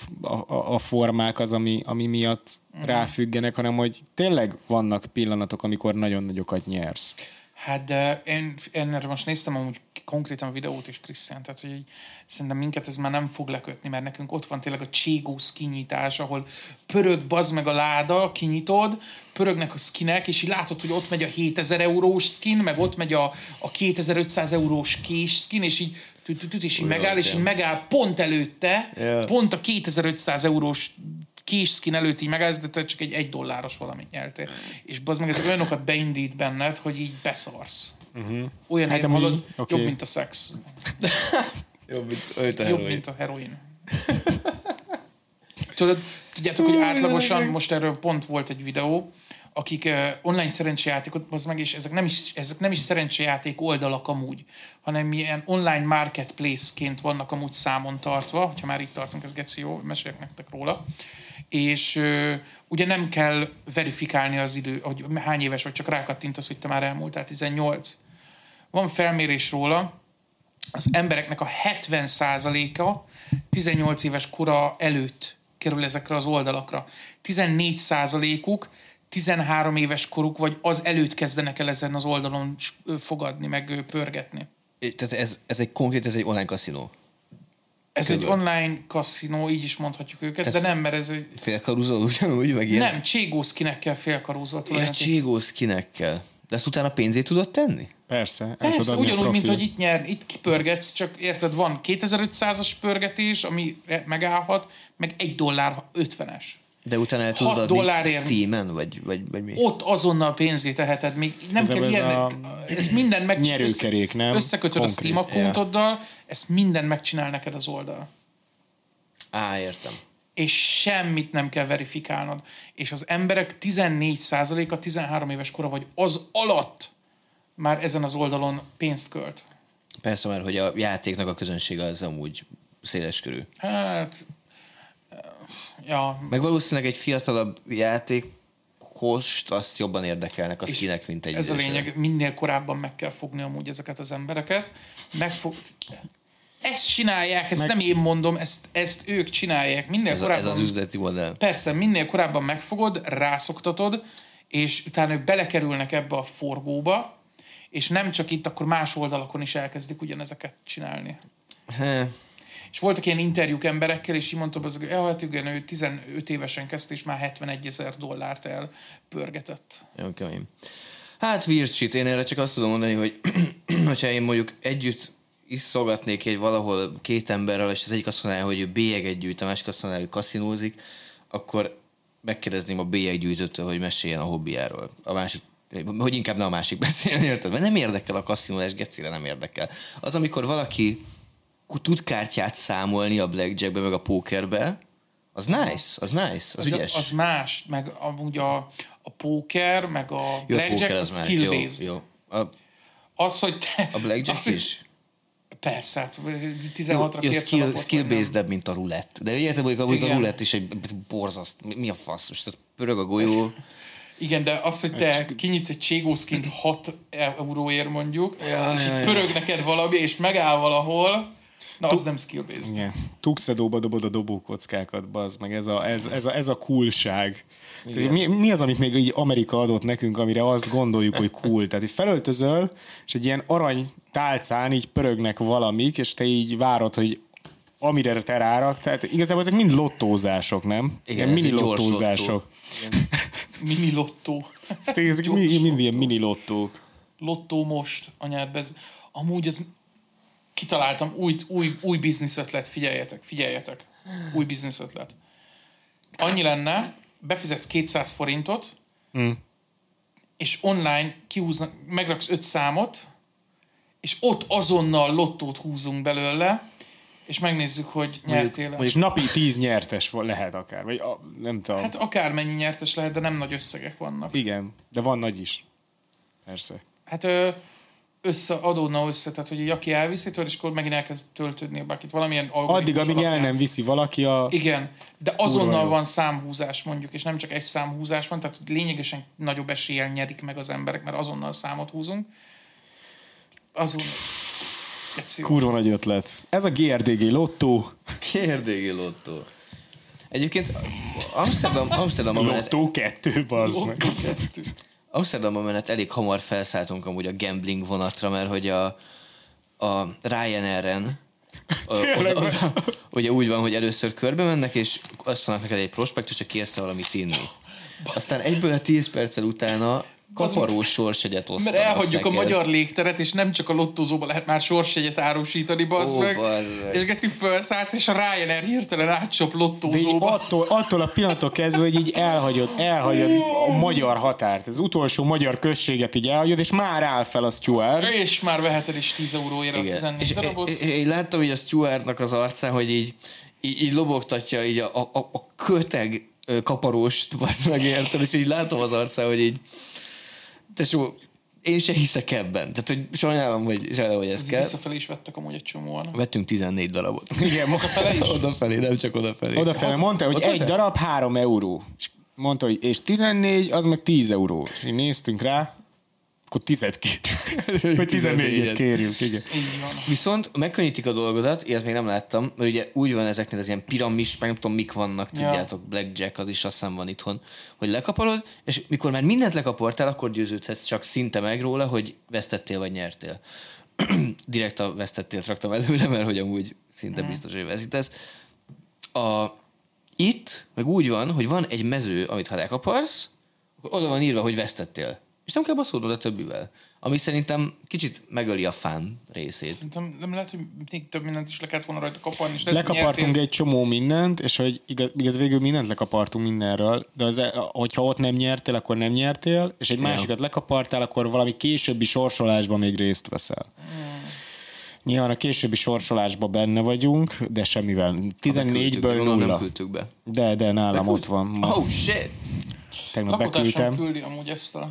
a formák az, ami, ami miatt ráfüggenek, hanem hogy tényleg vannak pillanatok, amikor nagyon nagyokat nyersz. Hát de én, én erre most néztem amúgy konkrétan videót és Krisztián, tehát hogy így, szerintem minket ez már nem fog lekötni, mert nekünk ott van tényleg a cségó kinyitás, ahol pörög bazd meg a láda, kinyitod, pörögnek a skinek, és így látod, hogy ott megy a 7000 eurós skin, meg ott megy a, a 2500 eurós kés skin, és így tüt, tüt, tüt, és így Olyan, megáll, és így megáll pont előtte, pont a 2500 eurós kés skin előtt így megállsz, de te csak egy egy dolláros valamit nyertél. És bazd meg, ezek olyanokat beindít benned, hogy így beszarsz. Uh-huh. Olyan Hát amúgy- hallod, oké. jobb, mint a szex. Jobb, mint Jobb, heroin. mint a heroin. Tudod, tudjátok, hogy átlagosan, most erről pont volt egy videó, akik uh, online szerencsejátékot, az meg, és ezek nem, is, ezek nem is szerencsejáték oldalak amúgy, hanem ilyen online marketplace-ként vannak amúgy számon tartva, hogyha már itt tartunk, ez geci jó, meséljek nektek róla. És uh, ugye nem kell verifikálni az idő, hogy hány éves vagy, csak rákattintasz, hogy te már elmúltál 18. Van felmérés róla, az embereknek a 70%-a 18 éves kora előtt kerül ezekre az oldalakra. 14%-uk 13 éves koruk, vagy az előtt kezdenek el ezen az oldalon fogadni, meg pörgetni. Tehát ez, ez egy konkrét, ez egy online kaszinó. Ez Körül. egy online kaszinó, így is mondhatjuk őket, Tehát- de nem, mert ez egy... Félkaruzol ugyanúgy, meg ilyen? Nem, cségószkinekkel félkarózott. Ja, cségó skinekkel. De ezt utána pénzét tudod tenni? Persze, Persze, tudod ugyanúgy, mint hogy itt nyer, itt kipörgetsz, csak érted, van 2500-as pörgetés, ami megállhat, meg egy dollár 50-es. De utána el tudod adni dollárért. Steam-en, vagy, vagy, vagy mi? Ott azonnal pénzét teheted, még nem Ez kell ez ilyen, a ez minden meg nyerőkerék, nem? Összekötöd Konkrét. a Steam accountoddal, ezt minden megcsinál neked az oldal. Á, értem. És semmit nem kell verifikálnod. És az emberek 14%-a 13 éves kora vagy az alatt már ezen az oldalon pénzt költ. Persze már, hogy a játéknak a közönsége az amúgy széles körű. Hát, ja, Meg valószínűleg egy fiatalabb játékost azt jobban érdekelnek a skinek, mint egy Ez a lényeg, minél korábban meg kell fogni amúgy ezeket az embereket. Megfog... Ezt csinálják, ezt Meg- nem én mondom, ezt, ezt ők csinálják. Minél Ez, a, korábban... ez az üzleti modell. Persze, minél korábban megfogod, rászoktatod, és utána ők belekerülnek ebbe a forgóba, és nem csak itt, akkor más oldalakon is elkezdik ugyanezeket csinálni. He, És voltak ilyen interjúk emberekkel, és így mondtam, hogy ja, hát igen, ő 15 évesen kezdte, és már 71 ezer dollárt elpörgetett. jó, kemény. Hát weird shit, én erre csak azt tudom mondani, hogy hogyha én mondjuk együtt iszogatnék egy valahol két emberrel, és az egyik azt mondaná, hogy ő bélyeget gyűjt, a másik azt mondaná, hogy kaszinózik, akkor megkérdezném a bélyeggyűjtőtől, hogy meséljen a hobbiáról. A másik hogy inkább ne a másik beszélni, érted? Mert nem érdekel a kaszinólás, gecire nem érdekel. Az, amikor valaki tud kártyát számolni a blackjackbe, meg a pókerbe, az nice, az nice, az De ügyes. Az más, meg amúgy a, a póker, meg a Jó, a blackjack, póker a az már skill jó, jó. A, Az, hogy te... a blackjack az, is? Persze, hát Jó, 16-ra jó skill, skill based mint a rulett. De érted, hogy a, hogy a Igen. rulett is egy borzaszt. Mi, a fasz? Most ott pörög a golyó. Igen, de az, hogy te kinyitsz egy cségószkint 6 euróért mondjuk, Ja, és ja, ja. pörög neked valami, és megáll valahol, na az nem skill based. Igen. Tuxedóba dobod a dobókockákat, bazd meg, ez a, ez, ez a, ez a coolság. Tehát, mi, mi, az, amit még így Amerika adott nekünk, amire azt gondoljuk, hogy cool? Tehát, hogy felöltözöl, és egy ilyen arany tálcán így pörögnek valamik, és te így várod, hogy amire te rárak, tehát igazából ezek mind lottózások, nem? Igen, mini lottózások. lottó. Mini lottó. Tehát ezek mind, mind ilyen mini lottók. Lottó most, anyád, ez, amúgy ez kitaláltam, új, új, új biznisz ötlet, figyeljetek, figyeljetek. Új biznisz ötlet. Annyi lenne, befizetsz 200 forintot, és online kihúznak, megraksz öt számot, és ott azonnal lottót húzunk belőle, és megnézzük, hogy nyertél És napi tíz nyertes lehet akár, vagy a, nem tudom. Hát akármennyi nyertes lehet, de nem nagy összegek vannak. Igen, de van nagy is. Persze. Hát ö, összeadódna össze, tehát hogy aki elviszi tőle, és akkor megint elkezd töltődni a bakit. Valamilyen Addig, amíg el alapján. nem viszi valaki a... Igen, de azonnal van számhúzás mondjuk, és nem csak egy számhúzás van, tehát lényegesen nagyobb eséllyel nyerik meg az emberek, mert azonnal számot húzunk. Azon... Kurva nagy ötlet. Ez a GRDG lottó. Kérdégi lottó. Egyébként Amsterdam, Amsterdamban menet, Lottó kettő, bazd meg. Amsterdamban menet elég hamar felszálltunk amúgy a gambling vonatra, mert hogy a, a Ryanair-en a- oda, oda, ugye úgy van, hogy először körbe mennek, és azt mondnak neked egy prospektus, hogy kérsz valamit inni. Aztán egyből a 10 perccel utána kaparós sorsegyet osztanak Mert elhagyjuk a neked. magyar légteret, és nem csak a lottozóba lehet már sorsjegyet árusítani, bazd Ó, meg. bazd meg. És geci felszállsz, és a Ryanair hirtelen átcsap De lottózóba. attól, attól a pillanattól kezdve, hogy így elhagyod, elhagyod a magyar határt, az utolsó magyar községet így elhagyod, és már áll fel a steward. És már veheted is 10 euróért a Igen. 14 És darabot. én, láttam hogy a Stuartnak az arcán, hogy így, így, így lobogtatja így a, a, a köteg kaparóst, azt megérted, és így látom az arcán, hogy így tesó, én se hiszek ebben. Tehát, hogy sajnálom, hogy, sajnálom, hogy ez kell. Visszafelé is vettek amúgy egy csomóan. Vettünk 14 darabot. Igen, Odafele is? odafelé, nem csak odafelé. Odafele mondta, hogy egy darab 3 euró. És mondta, hogy és 14, az meg 10 euró. És így néztünk rá, akkor 10 ki. Hogy 14-et kérjük, igen. Így van. Viszont megkönnyítik a dolgodat, ilyet még nem láttam, mert ugye úgy van ezeknél az ilyen piramis, meg nem tudom mik vannak, Ja. tudjátok, Blackjack az is azt hiszem van itthon, hogy lekaparod, és mikor már mindent lekapartál, akkor győződhetsz csak szinte meg róla, hogy vesztettél vagy nyertél. Direkt a vesztettél raktam előre, mert hogy amúgy szinte biztos, hogy veszítesz. A, itt meg úgy van, hogy van egy mező, amit ha lekaparsz, akkor oda van írva, hogy vesztettél. És nem kell baszódnod a többivel. Ami szerintem kicsit megöli a fán részét. Szerintem nem lehet, hogy még több mindent is le kellett volna rajta kaparni, és lehet, Lekapartunk nyertél. egy csomó mindent, és hogy igaz, igaz végül mindent lekapartunk mindenről, de az, hogyha ott nem nyertél, akkor nem nyertél, és egy másikat lekapartál, akkor valami későbbi sorsolásban még részt veszel. Nyilván a későbbi sorsolásban benne vagyunk, de semmivel. Küldtük be, 14-ből gondolom, nem nulla. küldtük be. De, de nálam ott van. Ma, Oh shit! tegnap Lakótársam beküldtem. küldi amúgy ezt a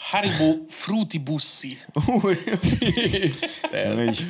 Haribo Fruity Bussi. Ez egy,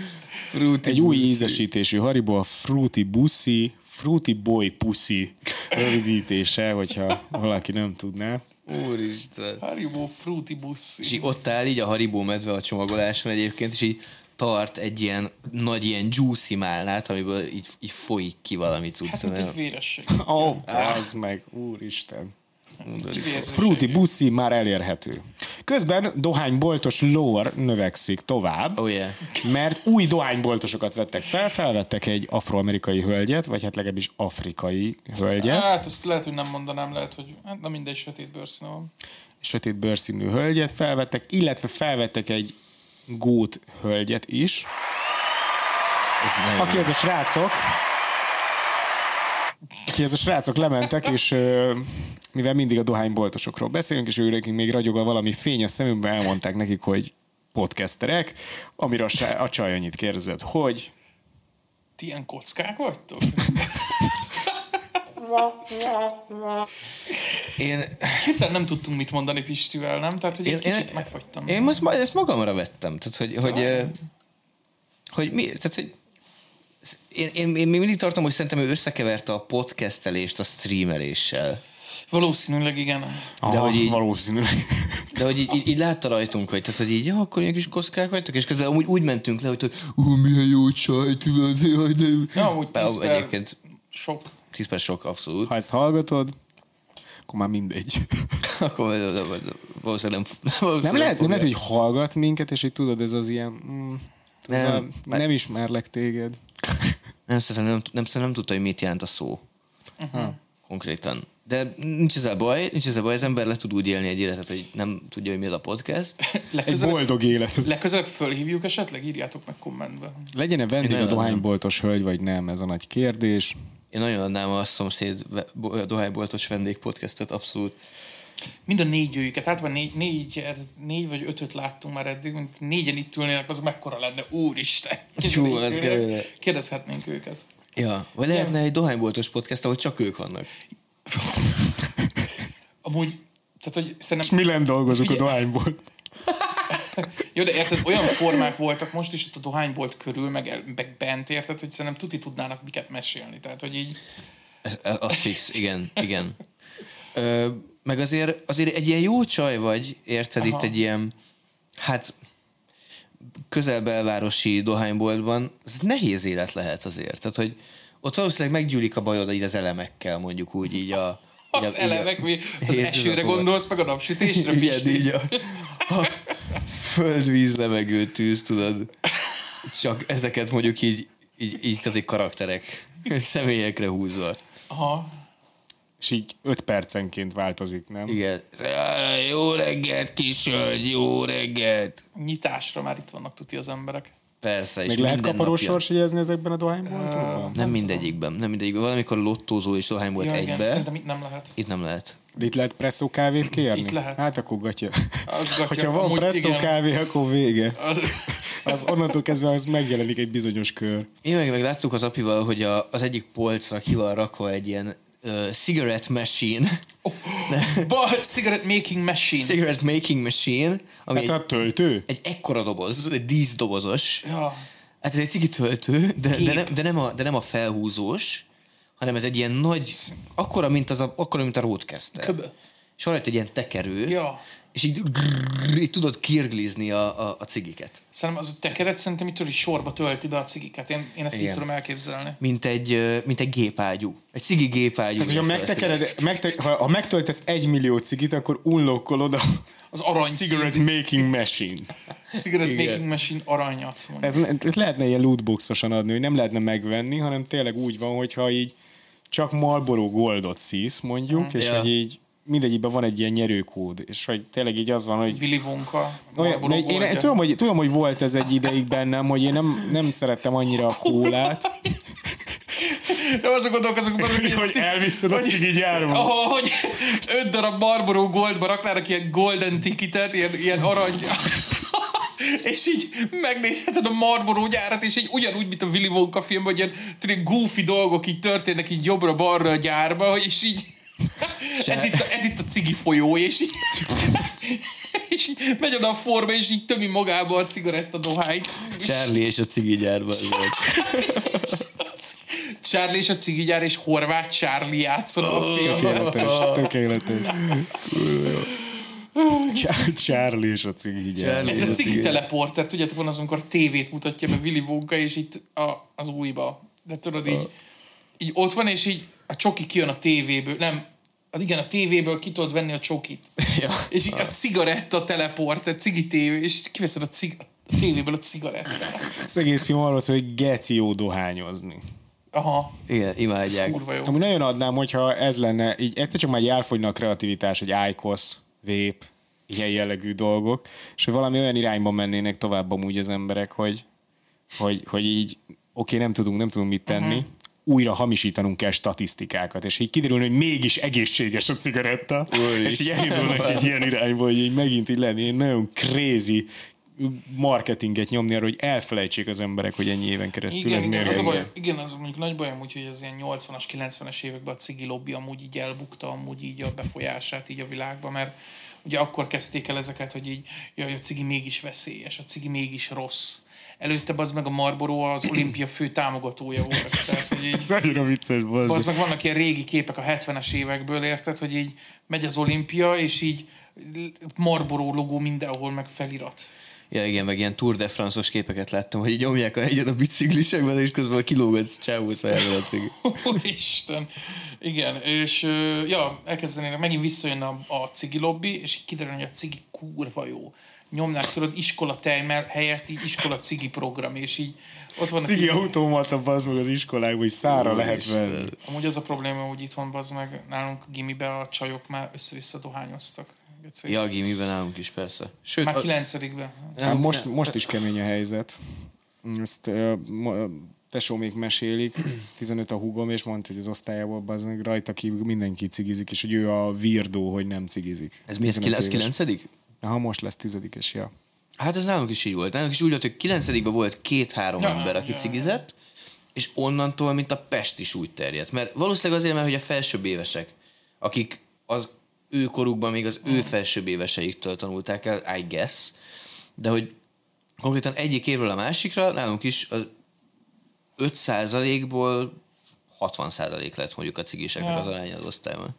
Fruity egy új ízesítésű Haribo, a Fruity Bussi, Fruity Boy Pussy rövidítése, hogyha valaki nem tudná. Úristen. Haribo Fruity Bussi. És így ott áll így a Haribo medve a csomagoláson egyébként, és így tart egy ilyen nagy ilyen juicy málnát, amiből így, így folyik ki valami cucc. Hát, mint egy véresség. Ó, oh, az meg, úristen. Kivérzőség. Fruity Bussi már elérhető. Közben dohányboltos lore növekszik tovább, Oh yeah. mert új dohányboltosokat vettek fel, felvettek egy afroamerikai hölgyet, vagy hát legalábbis afrikai hölgyet, Hát ezt lehet, hogy nem mondanám, lehet, hogy hát nem mindegy sötét bőrszíne van. sötét bőrszínű hölgyet felvettek, illetve felvettek egy gót hölgyet is, Ez aki ez a srácok, aki ez a srácok lementek, és ö, mivel mindig a dohányboltosokról beszélünk, és ők még ragyog a valami fény a szemünkben, elmondták nekik, hogy podcasterek, amire a, csaj annyit kérdezett, hogy Ti ilyen kockák vagytok? Én, Hirtelen nem tudtunk mit mondani Pistivel, nem? Tehát, hogy én, egy én, kicsit megfagytam. én most ma- ezt magamra vettem. Tehát, hogy, hogy, ö, hogy mi, tehát, hogy én, én, én mindig tartom, hogy szerintem ő összekeverte a podcastelést a streameléssel. Valószínűleg igen. Aha, hogy így- valószínűleg. De hogy így, így, így látta rajtunk, hogy, tehát, hogy így, ja, akkor ilyen kis kockák vagytok, és közben amúgy úgy mentünk le, hogy, hogy ú, milyen jó csaj, tudod, jaj, de... Ja, amúgy 10 per Egyébként sok. 10 perc sok, abszolút. Ha ezt hallgatod, akkor már mindegy. Akkor valószínűleg nem... valószínűleg Nem lehet, nem lehet, hogy hallgat minket, és hogy tudod, ez az ilyen... Mm, Nem. a, nem ismerlek téged. Nem, szerintem nem, nem, nem tudta, hogy mit jelent a szó. Uh-huh. Konkrétan. De nincs ezzel baj, nincs ezzel baj, az ember le tud úgy élni egy életet, hogy nem tudja, hogy mi az a podcast. Egy boldog élet. legközelebb fölhívjuk esetleg, írjátok meg kommentbe. Legyen-e vendég a dohányboltos hölgy, vagy nem? Ez a nagy kérdés. Én nagyon adnám a szomszéd dohányboltos vendég podcastot, abszolút. Mind a négy őjüket, általában négy, négy, négy vagy ötöt láttunk már eddig, mint négyen itt ülnének, az mekkora lenne, úristen. Jó, kell. Kérdezhetnénk őket. Ja, vagy lehetne egy dohányboltos podcast, ahol csak ők vannak. Amúgy, tehát, hogy És szerintem... mi nem dolgozunk a dohányból? Jó, de érted, olyan formák voltak most is ott a dohánybolt körül, meg, meg bent, érted, hogy szerintem tuti tudnának miket mesélni. Tehát, hogy így... Az fix, igen, igen. Ö, meg azért, azért egy ilyen jó csaj vagy, érted, Aha. itt egy ilyen, hát közel belvárosi dohányboltban, ez nehéz élet lehet azért. Tehát, hogy ott valószínűleg meggyűlik a bajod így az elemekkel, mondjuk úgy így a... Az így a- elemek, mi, az esőre gondolsz, meg a napsütésre, Igen, így a, a föld, víz, levegő, tűz, tudod. Csak ezeket mondjuk így, így, így tehát, karakterek, személyekre húzva. Aha. És így öt percenként változik, nem? Igen. Jó reggelt, kis hölgy, jó reggelt. Nyitásra már itt vannak tuti az emberek. Persze, és Még lehet minden kaparós napja. sorsjegyezni ezekben a dohányboltokban? Nem mindegyikben, nem mindegyikben. Valamikor lottózó és dohány volt Ja, igen, egybe. szerintem itt nem lehet. Itt nem lehet. De itt lehet presszó kávét kérni? Itt lehet. Hát akkor gatya. Az gatya. Hogyha van presszó igen. kávé, akkor vége. Az, Az onnantól kezdve az megjelenik egy bizonyos kör. Én meg, meg láttuk az apival, hogy a, az egyik polcra ki van rakva egy ilyen uh, cigarette machine, But cigarette making machine. cigarette making machine, ami Tehát egy, a töltő? egy ekkora doboz, egy díszdobozos. Ja. Hát ez egy cigi töltő, de, de, nem, de, nem a, de nem a felhúzós, hanem ez egy ilyen nagy, akkora, mint, az a, akkora, mint a Roadcaster. Köbö. És van egy ilyen tekerő, Ja. És így, grrrr, így tudod kirglizni a, a, a cigiket. Szerintem az a tekeret szerintem itt is sorba tölti be a cigiket. Én, én ezt így Igen. tudom elképzelni. Mint egy, mint egy gépágyú. Egy cigi gépágyú. Tehát, hogyha megtekered, megte, ha, ha megtöltesz egy millió cigit, akkor unlokkolod a Az arany cigarette making machine. Cigarette Igen. making machine aranyat. Ez, ez lehetne ilyen lootboxosan adni, hogy nem lehetne megvenni, hanem tényleg úgy van, hogyha így csak Marlboro Goldot szísz, mondjuk, és Ja. hogy így mindegyikben van egy ilyen nyerőkód, és hogy tényleg így az van, hogy Willy Wonka. olyan, én, én tudom, hogy, tudom, hogy volt ez egy ideig bennem, hogy én nem, nem szerettem annyira a kólát, De azok gondolkozok, azok, hogy elviszed a cigi gyárba. Ahol, hogy öt darab Marlboro Goldba raknának ilyen golden ticketet, ilyen, ilyen arany... és így megnézheted a Marlboro gyárat, és így ugyanúgy, mint a Willy Wonka filmben, hogy ilyen goofy dolgok így történnek így jobbra-balra a gyárba, és így ez itt, a, ez itt a cigi folyó, és így, és így megy oda a forma, és így tömi magába a cigaretta dohányt. Charlie és a cigi gyárban. volt. Charlie és a cigigyár, és Horváth Charlie a filmben. Tökéletes, tökéletes. Char- Charlie és a cigi gyár. Ez a cigi cigi. teleporter, tudjátok, van az, amikor tévét mutatja be Willy Wonka, és itt a, az újba. De tudod, így, így ott van, és így a csoki kijön a tévéből. Nem, az igen, a tévéből ki tudod venni a csokit. Ja. És így a cigaretta teleporter, cigi tévé, és kiveszed a, cig, a tévéből a cigarettát. Az egész film arról szól, hogy geci jó dohányozni. Aha, Igen, imádják. Amúgy nagyon adnám, hogyha ez lenne, így egyszer csak már elfogyna a kreativitás, hogy IQOS, vép, ilyen jellegű dolgok, és hogy valami olyan irányba mennének tovább amúgy az emberek, hogy, hogy, hogy így oké, nem tudunk, nem tudunk mit tenni, uh-huh. Újra hamisítanunk kell statisztikákat, és így kiderül, hogy mégis egészséges a cigaretta, Úristen. és így elindulnak egy ilyen irányba, hogy így megint így lenni egy nagyon crazy marketinget nyomni arra, hogy elfelejtsék az emberek, hogy ennyi éven keresztül Igen, ez igen, miért az a baj, igen, az mondjuk nagy bajom, úgyhogy az ilyen 80-as, 90-es években a cigi lobby amúgy így elbukta amúgy így a befolyását így a világba, mert ugye akkor kezdték el ezeket, hogy így, jaj, a cigi mégis veszélyes, a cigi mégis rossz. Előtte az meg a Marlboro az olimpia fő támogatója volt. Tehát, hogy így, Ez annyira vicces, az bazd. meg vannak ilyen régi képek a 70-es évekből, érted, hogy így megy az olimpia, és így Marlboro logó mindenhol meg felirat. Ja, igen, meg ilyen Tour de France-os képeket láttam, hogy így nyomják a hegyen a biciklisekben, és közben kilóg az csávó szájából a cigi. Úristen. Igen, és ja, elkezdenének, megint visszajönne a, a cigi lobby, és így kiderül, hogy a cigi kurva jó. Nyomnák, tudod, iskola tejmel helyett így iskola cigi program, és így ott vannak Cigi így, automata bazd meg az iskolákban, hogy szára lehet Úristen. venni. Amúgy az a probléma, hogy itthon bazd meg, nálunk gimibe a csajok már össze-vissza dohányoztak. Ja, a gimiben állunk is, persze. Sőt, Már a, kilencedikben. Hát most, most is kemény a helyzet. Ezt uh, tesó még mesélik, 15 a húgom, és mondta, hogy az osztályából az meg rajta kívül mindenki cigizik, és hogy ő a virdó, hogy nem cigizik. Ez mi, ez 15 9 éves. 9 Ha most lesz tizedikes, ja. Hát ez nálunk is így volt. Nálunk is úgy volt, hogy 9 volt két-három Ja, ember, aki ja. cigizett, és onnantól, mint a Pest is úgy terjedt. Mert valószínűleg azért, mert hogy a felsőbb évesek, akik az ő korukban még az ő felsőbb éveseiktől tanulták el, I guess, de hogy konkrétan egyik évről a másikra nálunk is az 5%-ból 60% lett mondjuk a cigiseknek Ja. az aránya az osztályban.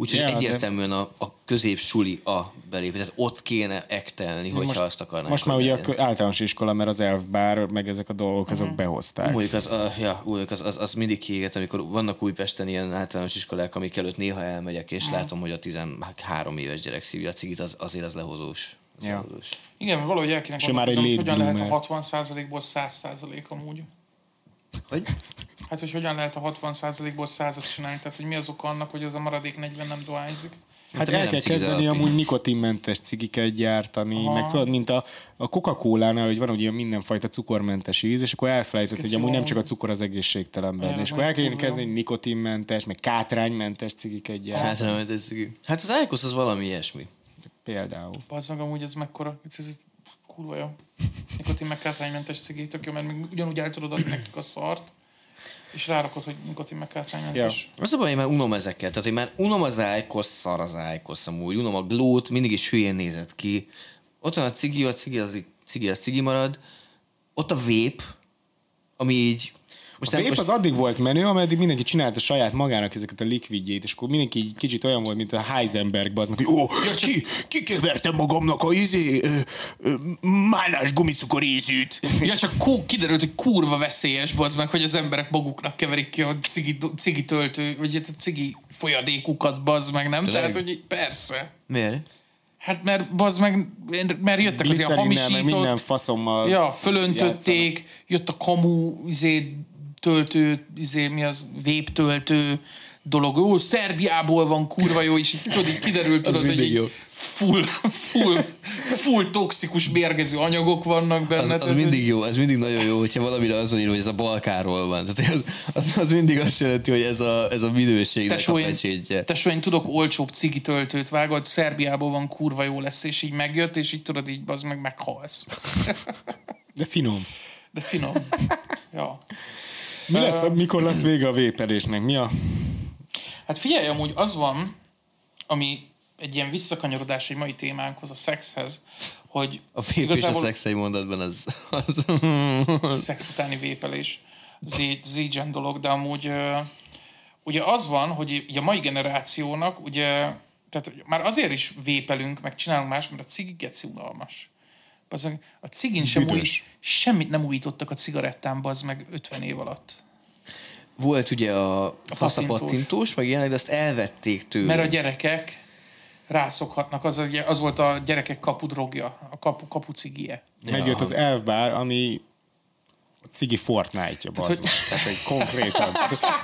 Úgyhogy Ja, de- egyértelműen a, a középsuli a belépés. Tehát ott kéne ektelni, hogyha most, azt akarnánk. Most már ugye a általános iskola, mert az elfbár, meg ezek a dolgok, azok behozták. Mondjuk az, a, ja, mondjuk az, az, az mindig kiéget, amikor vannak Újpesten ilyen általános iskolák, amik előtt néha elmegyek, és látom, hogy a 13 éves gyerek szívja a cigit, az, azért az lehozós. Az Ja. lehozós. Igen, mert valahogy el kéne már egy hogy hogyan lehet a bloomer. 60%-ból 100% amúgy. Hogy? Hát, hogy hogyan lehet a 60%-ból 100-at csinálni, tehát hogy mi az oka annak, hogy az a maradék 40 nem dohányzik. Hát miért el kell kezdeni a amúgy nikotinmentes cigiket gyártani, Aha. meg tudod, mint a, a Coca-Cola-nál, hogy van ugye mindenfajta cukormentes íz, és akkor elfelejtett, hogy amúgy nem csak a cukor az egészségtelen benne. És akkor el kell kezdeni kátránymentes, meg kátránymentes cigiket gyártani. Hát, nem, ez, hát az Ájkosz az valami ilyesmi. Például. Az meg amúgy ez mekkora, ez, ez kurva jó. Nikotin meg kátránymentes cigi, tök jó, mert még ugyanúgy el tudod adni nekik a szart, és rárakod, hogy nikotin meg kátránymentes. Az a baj, én már unom ezeket. Tehát én már unom az Ájkosz, szar az Ájkosz amúgy. Unom a glót, mindig is hülyén nézett ki. Ott van a cigi, a cigi az, cigi az cigi marad. Ott a vép, ami így... Most A vép most, az addig volt menő, ameddig mindenki csinálta saját magának ezeket a likvidjét, és akkor mindenki így kicsit olyan volt, mint a Heisenberg az meg, hogy ó, ki, kikevertem magamnak a izé, ö, ö, málnás gumicukor ízűt. Ja, csak kú, kiderült, hogy kurva veszélyes bazd meg, hogy az emberek maguknak keverik ki a cigi, cigi töltő, vagy hát a cigi folyadékukat bazd meg, nem? Tényleg? Tehát, hogy persze. Miért? Hát mert bazd meg, mert jöttek az ilyen hamisított, minden faszommal ja, fölöntötték, jött a kamu izé, töltő, izé, mi az, véptöltő dolog. Ó, Szerbiából van kurva jó, és így, tudod, így kiderült, tudod, hogy így jó. full, full, full toxikus, mérgező anyagok vannak benne. Az, az tehát, mindig jó, ez mindig nagyon jó, hogyha valamire az van írva, hogy ez a Balkáról van. Tehát az, az, az mindig azt jelenti, hogy ez a, ez a minőségnek Tesó, a pecsétje. tesó, én tudok olcsóbb cigi töltőt vágod, Szerbiából van kurva jó lesz, és így megjött, és így tudod, így az meg meghalsz. De finom. De finom. Ja. Mi lesz, mikor lesz vége a vépelésnek? Mi a... Hát figyelj, amúgy az van, ami egy ilyen visszakanyarodás egy mai témánkhoz, a szexhez, hogy A vép és a szex egy mondatban az... az szex utáni vépelés, Z- Z-gen dolog, de amúgy ugye az van, hogy így a mai generációnak ugye, tehát már azért is vépelünk, meg csinálunk más, mert a cigi geci unalmas. Bazzeg, a cigin sem új, semmit nem újítottak a cigarettán, az meg 50 év alatt. Volt ugye a a pattintós. pattintós, meg ilyenek, de azt elvették tőle. Mert a gyerekek rászokhatnak, az, az volt a gyerekek kapudrogja, a kapu, kapucigie. Megjött az elfbár, ami cigi Fortnite-ja, bazd meg. Tehát egy konkrétan.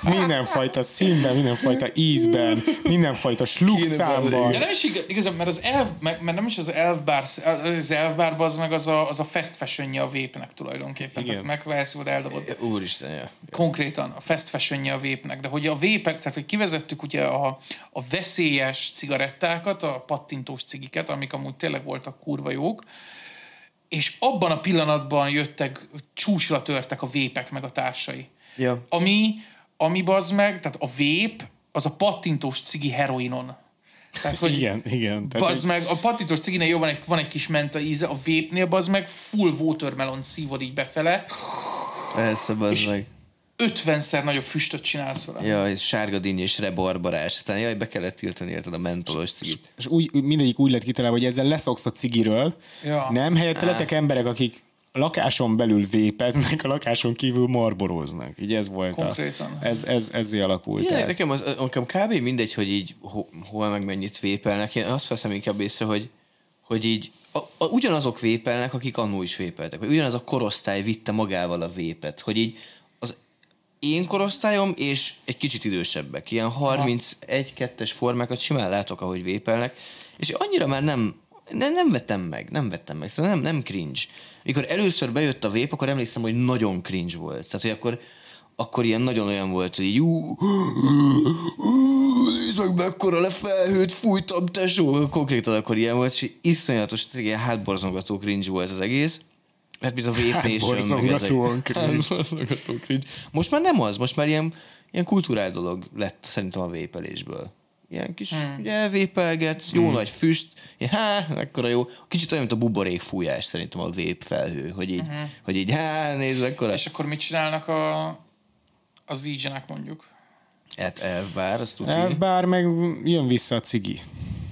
Mindenfajta színben, mindenfajta ízben, mindenfajta slugszámban. De nem is igaz, igazán, mert az elf, mert nem is az elfbár, az elfbár az meg az a, az a fast fashion a vépnek tulajdonképpen. Igen. Tehát megválsz, vagy eldobod. Úristen, ja. Konkrétan a fast fashion a vépnek. De hogy a vépek, tehát hogy kivezettük ugye a, a veszélyes cigarettákat, a pattintós cigiket, amik amúgy tényleg voltak kurva jók, és abban a pillanatban jöttek, csúcsra törtek a vépek meg a társai. Ja. Ami, ami bazd meg, tehát a vép, az a pattintós cigi heroinon. Tehát, hogy Igen, igen. Tehát Bazd meg, a pattintós ciginél jó van egy, van egy kis menta íze, a vépnél bazd meg full watermelon szívod így befele, Persze, bazd meg. 50-szer nagyobb füstöt csinálsz vele. Ja, és sárga dinny és rebarbarás. Aztán jaj, be kellett tiltani érted a mentolos cigit. és úgy, úgy mindegyik úgy lett kitalálva, hogy ezzel leszoksz a cigiről. Ja. Nem, helyette lettek emberek, akik a lakáson belül vépeznek, a lakáson kívül marboroznak. Így ez volt Konkrétan. a... Ez, ez, ezzé alakult. Igen, el. nekem, az, nekem kb. mindegy, hogy így ho, hol meg mennyit vépelnek. Én azt veszem inkább észre, hogy, hogy így a, a, ugyanazok vépelnek, akik annó is vépeltek. Vagy ugyanaz a korosztály vitte magával a vépet. Hogy így én korosztályom és egy kicsit idősebbek. Ilyen 31-2-es formákat simán látok, ahogy vépelnek. És annyira már nem nem, nem vettem meg, nem vettem meg, szóval nem, nem cringe. Mikor először bejött a vép, akkor emlékszem, hogy nagyon cringe volt. Tehát, hogy akkor, akkor ilyen nagyon olyan volt, hogy jú, nézd meg, mekkora lefelhőt fújtam, tesó. Konkrétan akkor ilyen volt, és iszonyatos, ilyen hátborzongató cringe volt az egész. Hát biz a Vape Nation, meg ezek. Cringe. Hátborzongató cringe. Most már nem az, most már ilyen, ilyen kulturál dolog lett szerintem a vépelésből. Ilyen kis, hmm. ugye, vépelgetsz, jó hmm. nagy füst, ilyen, há, mekkora jó. Kicsit olyan, mint a buborék fújás szerintem a vép felhő, hogy így, hmm. hogy így, há, nézd, mekkora. És akkor mit csinálnak a, a zígyenek mondjuk? Hát elvár, azt tudja. Elfbár meg jön vissza a cigi.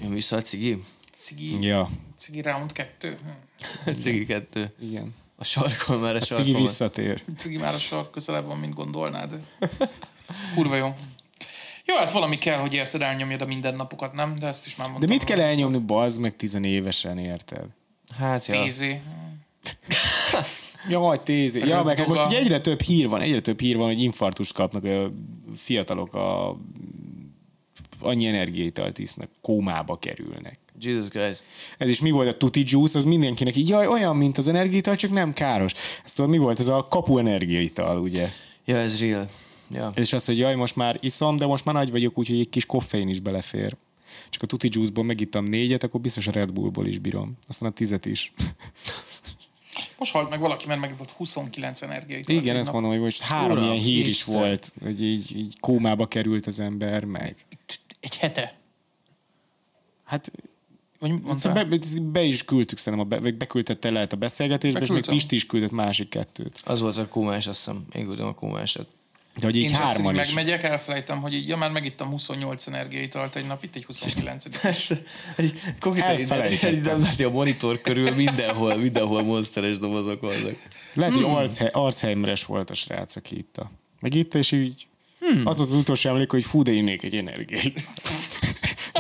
Jön vissza a cigi? Cigi, Ja, cigi round 2? Hm. cigi kettő. igen. A sarkon már a, A sarkon. cigi van. visszatér. Cigi már a sark közelebb van, mint gondolnád. Kurva jó. Jó, hát valami kell, hogy érted, elnyomjad a mindennapokat, nem? De ezt is már De mondtam. mit kell elnyomni, bazd meg tizenévesen, érted? Hát, ja. Tízé. Jaj, tézé. Ja, meg hát most ugye egyre több hír van, egyre több hír van, hogy infarktust kapnak a fiatalok, a annyi energiaitalt isznak, kómába kerülnek. Jesus Christ. Ez is mi volt a tuti juice, az mindenkinek így, jaj, olyan, mint az energiaital, csak nem káros. Ezt tudod, mi volt? Ez a kapu energiaital, ugye? Ja, ez real. Ja. És az, hogy jaj, most már iszom, de most már nagy vagyok, úgyhogy egy kis koffein is belefér. Csak a tuti juice-ból megittam négyet, akkor biztos a Red Bullból is bírom. Aztán a tizet is. Most halt meg valaki, mert meg volt 29 energiait. Igen, ezt mondom, hogy most három Uram, ilyen hír is Isten. volt, hogy így, így kómába került az ember, meg. Egy hete. Hát Vagy aztán mondtál? be, be, is küldtük szerintem, a be, beküldtette lehet a beszélgetésbe, és még Beküldtem. Pisti is küldött másik kettőt. Az volt a kómás, azt hiszem. Én küldöm a kómásat. De hogy így Én hárman is. megmegyek, elfelejtem, hogy így, ja, már megittam 28 energiaitalt egy nap, itt egy 29 Persze. Egy- Konkrétan a monitor körül, mindenhol, mindenhol monsteres dobozok vannak. Lehet, Hmm. hogy Alzhe- Alzheimeres volt a srác, aki itta. Meg itta, és így hmm. az az utolsó emlék, hogy fú, de innék egy energiát.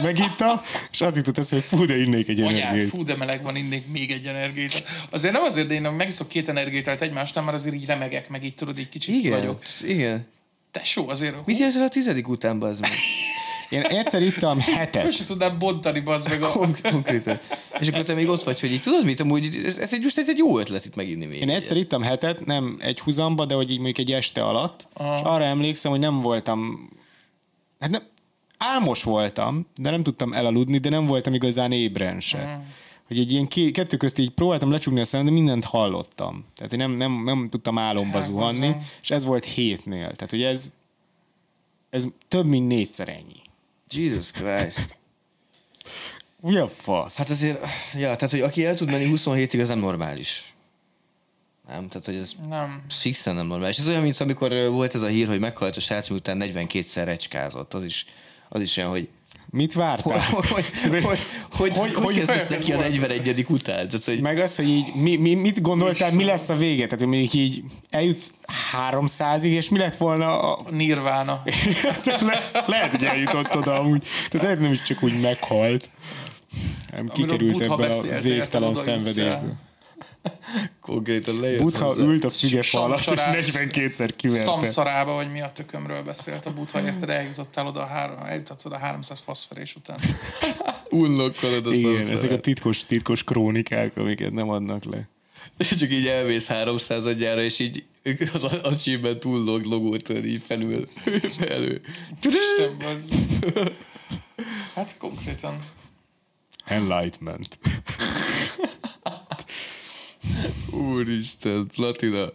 Megitta, és az jutott ez, hogy fú, de innék egy Anyád, energiát. fú, de meleg van, innék még egy energiát. Azért nem azért, de én megiszok két energiát egymásnál, már azért így remegek, meg így tudod, így kicsit Igen, vagyok. igen. Tesó, azért Mit érzel a tizedik után, bazd meg? Én egyszer ittam hetet. se tudnám bontani, bazd meg a... Konk- Konkrétan. És akkor te még ott vagy, hogy így tudod mit, amúgy ez, ez egy, most ez egy jó ötlet itt meginni még. Én egyszer ittam hetet, nem egy huzamba, de hogy így mondjuk egy este alatt, Aha. és arra emlékszem, hogy nem voltam, hát nem, álmos voltam, de nem tudtam elaludni, de nem voltam igazán ébren se. Aha. Hogy egy ilyen ké, kettő közt így próbáltam lecsukni a szemem, de mindent hallottam. Tehát én nem, nem, nem tudtam álomba Hát, zuhanni, azon. és ez volt hétnél. Tehát, hogy ez, ez több, mint négyszer ennyi. Jesus Christ. Mi a fasz? Hát, azért, ja, tehát, hogy aki el tud menni 27-ig, az nem normális. Nem, tehát, hogy ez Nem. fixen nem normális. Ez olyan, mint amikor volt ez a hír, hogy meghalt a srác, miután 42-szer recskázott. Az is, az is olyan, hogy mit vártál? hogy, hogy, hogy, hogy, hogy, hogy, kezdesz neki a 41 után? Tehát, hogy Meg az, hogy így mi, mi, mit gondoltál, mi lesz a vége? Tehát, hogy mondjuk így eljutsz 300-ig, és mi lett volna a... Nirvána. Le, lehet, hogy eljutott oda amúgy. Tehát lehet, nem is csak úgy meghalt. Nem kikerült ebből a végtelen szenvedésből. Konkrétan lejött Buddha hozzá. ült a fügefa alatt, és Samsarás. 42-szer kiverte. Szamszarába, vagy mi a tökömről beszélt a Buddha, érted? Eljutottál oda a, három, eljutottál oda a 300 faszferés után. Unlokkolod a Igen, ezek a titkos, titkos krónikák, amiket nem adnak le. Csak így elvész 300 adjára, és így az achievement túl log, logót így felül. elő. Isten, az... Hát konkrétan. Enlightenment. Úristen, platina.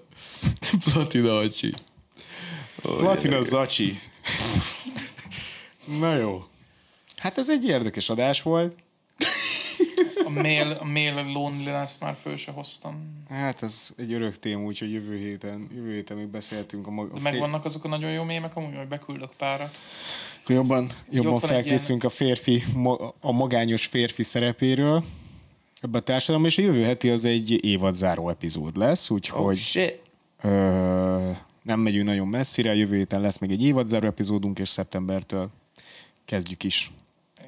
Platina acsi. Ó, Platina Zacsi. Na jó. Hát ez egy érdekes adás volt. A mail, a mail loneliness már föl se hoztam. Hát ez egy örök téma, úgyhogy jövő héten, jövő héten még beszéltünk a, mag- a De megvannak azok a nagyon jó mémek, amúgy majd beküldök párat. Jobban, jobban felkészülünk a férfi, a magányos férfi szerepéről ebben a társadalomban, és a jövő heti az egy évadzáró epizód lesz, Oh, úgyhogy shit. ö, nem megyünk nagyon messzire, jövő héten lesz még egy évadzáró epizódunk, és szeptembertől kezdjük is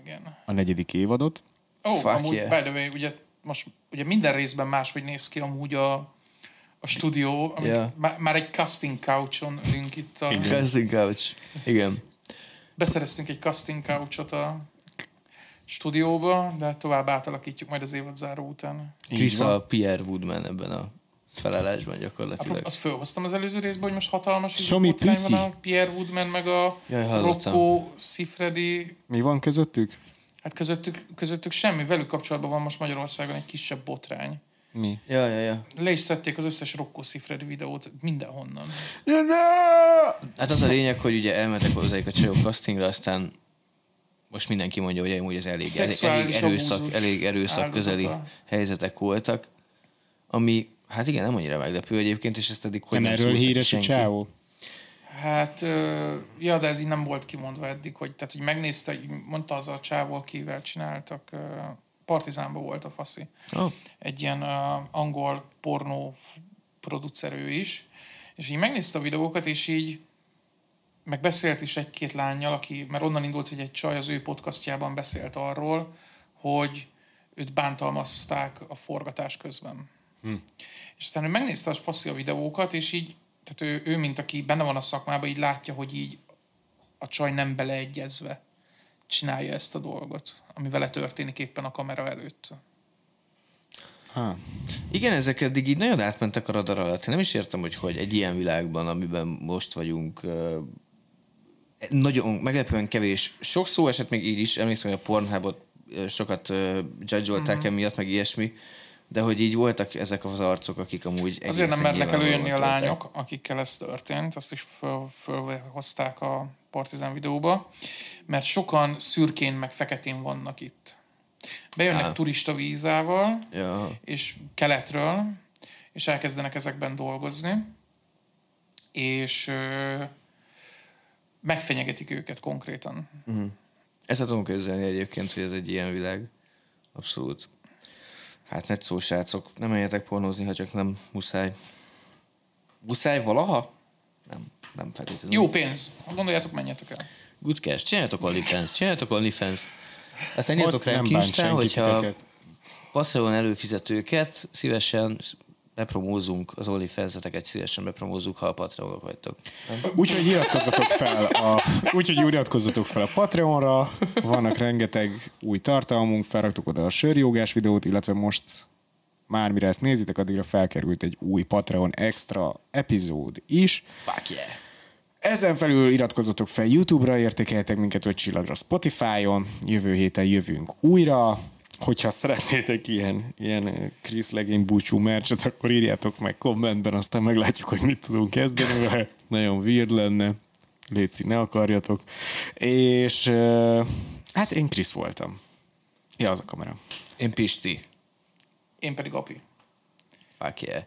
Igen. a negyedik évadot. Ó, oh, Fuck amúgy, yeah. by the way, ugye most ugye minden részben máshogy néz ki amúgy a, a stúdió, Yeah. már, már egy casting couchon ülünk itt. A, Casting couch. Igen. beszereztünk egy casting couchot a stúdióba, de tovább átalakítjuk majd az évad záró után. Chris a Pierre Woodman ebben a felállásban gyakorlatilag. Azt fölhoztam az előző részben, hogy most hatalmas Somi botrány van a Pierre Woodman meg a Jaj. Rocco Sifredi. Mi van közöttük? Hát közöttük, közöttük semmi, velük kapcsolatban van most Magyarországon egy kisebb botrány. Mi? Ja, ja, ja. Le is szedték az összes Rocco Sifredi videót mindenhonnan. Hát az a lényeg, hogy ugye elmentek hozzájuk a csajok castingra, aztán most mindenki mondja, hogy amúgy ez elég, elég, erőszak, elég erőszak közeli helyzetek voltak, ami hát igen, nem annyira meglepő egyébként, és ezt eddig hogy Nem erről szólt neki híres a csávó? Hát, ö, ja, de ez így nem volt kimondva eddig, hogy, tehát, hogy megnézte, mondta az a csávó, akivel csináltak, ö, Partizánban volt a faszi. Oh. Egy ilyen ö, angol pornó f- producer ő is, és így megnézte a videókat, és így meg beszélt is egy-két lányjal, aki, mert onnan indult, hogy egy csaj az ő podcastjában beszélt arról, hogy őt bántalmazták a forgatás közben. Hm. És aztán ő megnézte a faszi a videókat, és így, tehát ő, ő, mint aki benne van a szakmában, így látja, hogy így a csaj nem beleegyezve csinálja ezt a dolgot, ami vele történik éppen a kamera előtt. Ha. Igen, ezek eddig így nagyon átmentek a radar alatt. Én nem is értem, hogy hogy egy ilyen világban, amiben most vagyunk, nagyon meglepően kevés. Sok szó esett még így is, emlékszem, hogy a Pornhubot sokat uh, judge Mhm. emiatt, meg ilyesmi, de hogy így voltak ezek az arcok, akik amúgy Azért nem mernek előjönni a tolták. lányok, akikkel ez történt, azt is föl, fölhozták a Partizán videóba, mert sokan szürkén meg feketén vannak itt. Bejönnek Á. turista vízával, Ja. és keletről, és elkezdenek ezekben dolgozni, és megfenyegetik őket konkrétan. Ezt tudom képzelni egyébként, hogy ez egy ilyen világ. Abszolút. Hát ne szó, srácok, nem menjetek pornózni, ha csak nem muszáj. Muszáj valaha? Nem, nem feltétlenül. Jó pénz. Ha gondoljátok, menjetek el. Good cash. Csináljatok OnlyFans, csináljatok OnlyFans. Aztán írjatok Instán, senki hogyha titeket. Patreon előfizetőket szívesen bepromózunk, az OnlyFans-eteket szívesen bepromózzuk, ha a Patreonok vagytok. Úgyhogy iratkozzatok fel a, úgyhogy iratkozzatok fel a Patreonra, vannak rengeteg új tartalmunk, felraktuk oda a sörjógás videót, illetve most már mire ezt nézitek, addigra felkerült egy új Patreon extra epizód is. Fuck yeah! Ezen felül iratkozzatok fel YouTube-ra, értékeljetek minket 5 csillagra Spotify-on, jövő héten jövünk újra. Hogyha szeretnétek ilyen, ilyen Chris Legény búcsú mercset, akkor írjátok meg kommentben, aztán meglátjuk, hogy mit tudunk kezdeni vele. Nagyon weird lenne. Léci, ne akarjatok. És hát én Chris voltam. Ja, az a kamera. Én Pisti. Én pedig Api. Fuck yeah.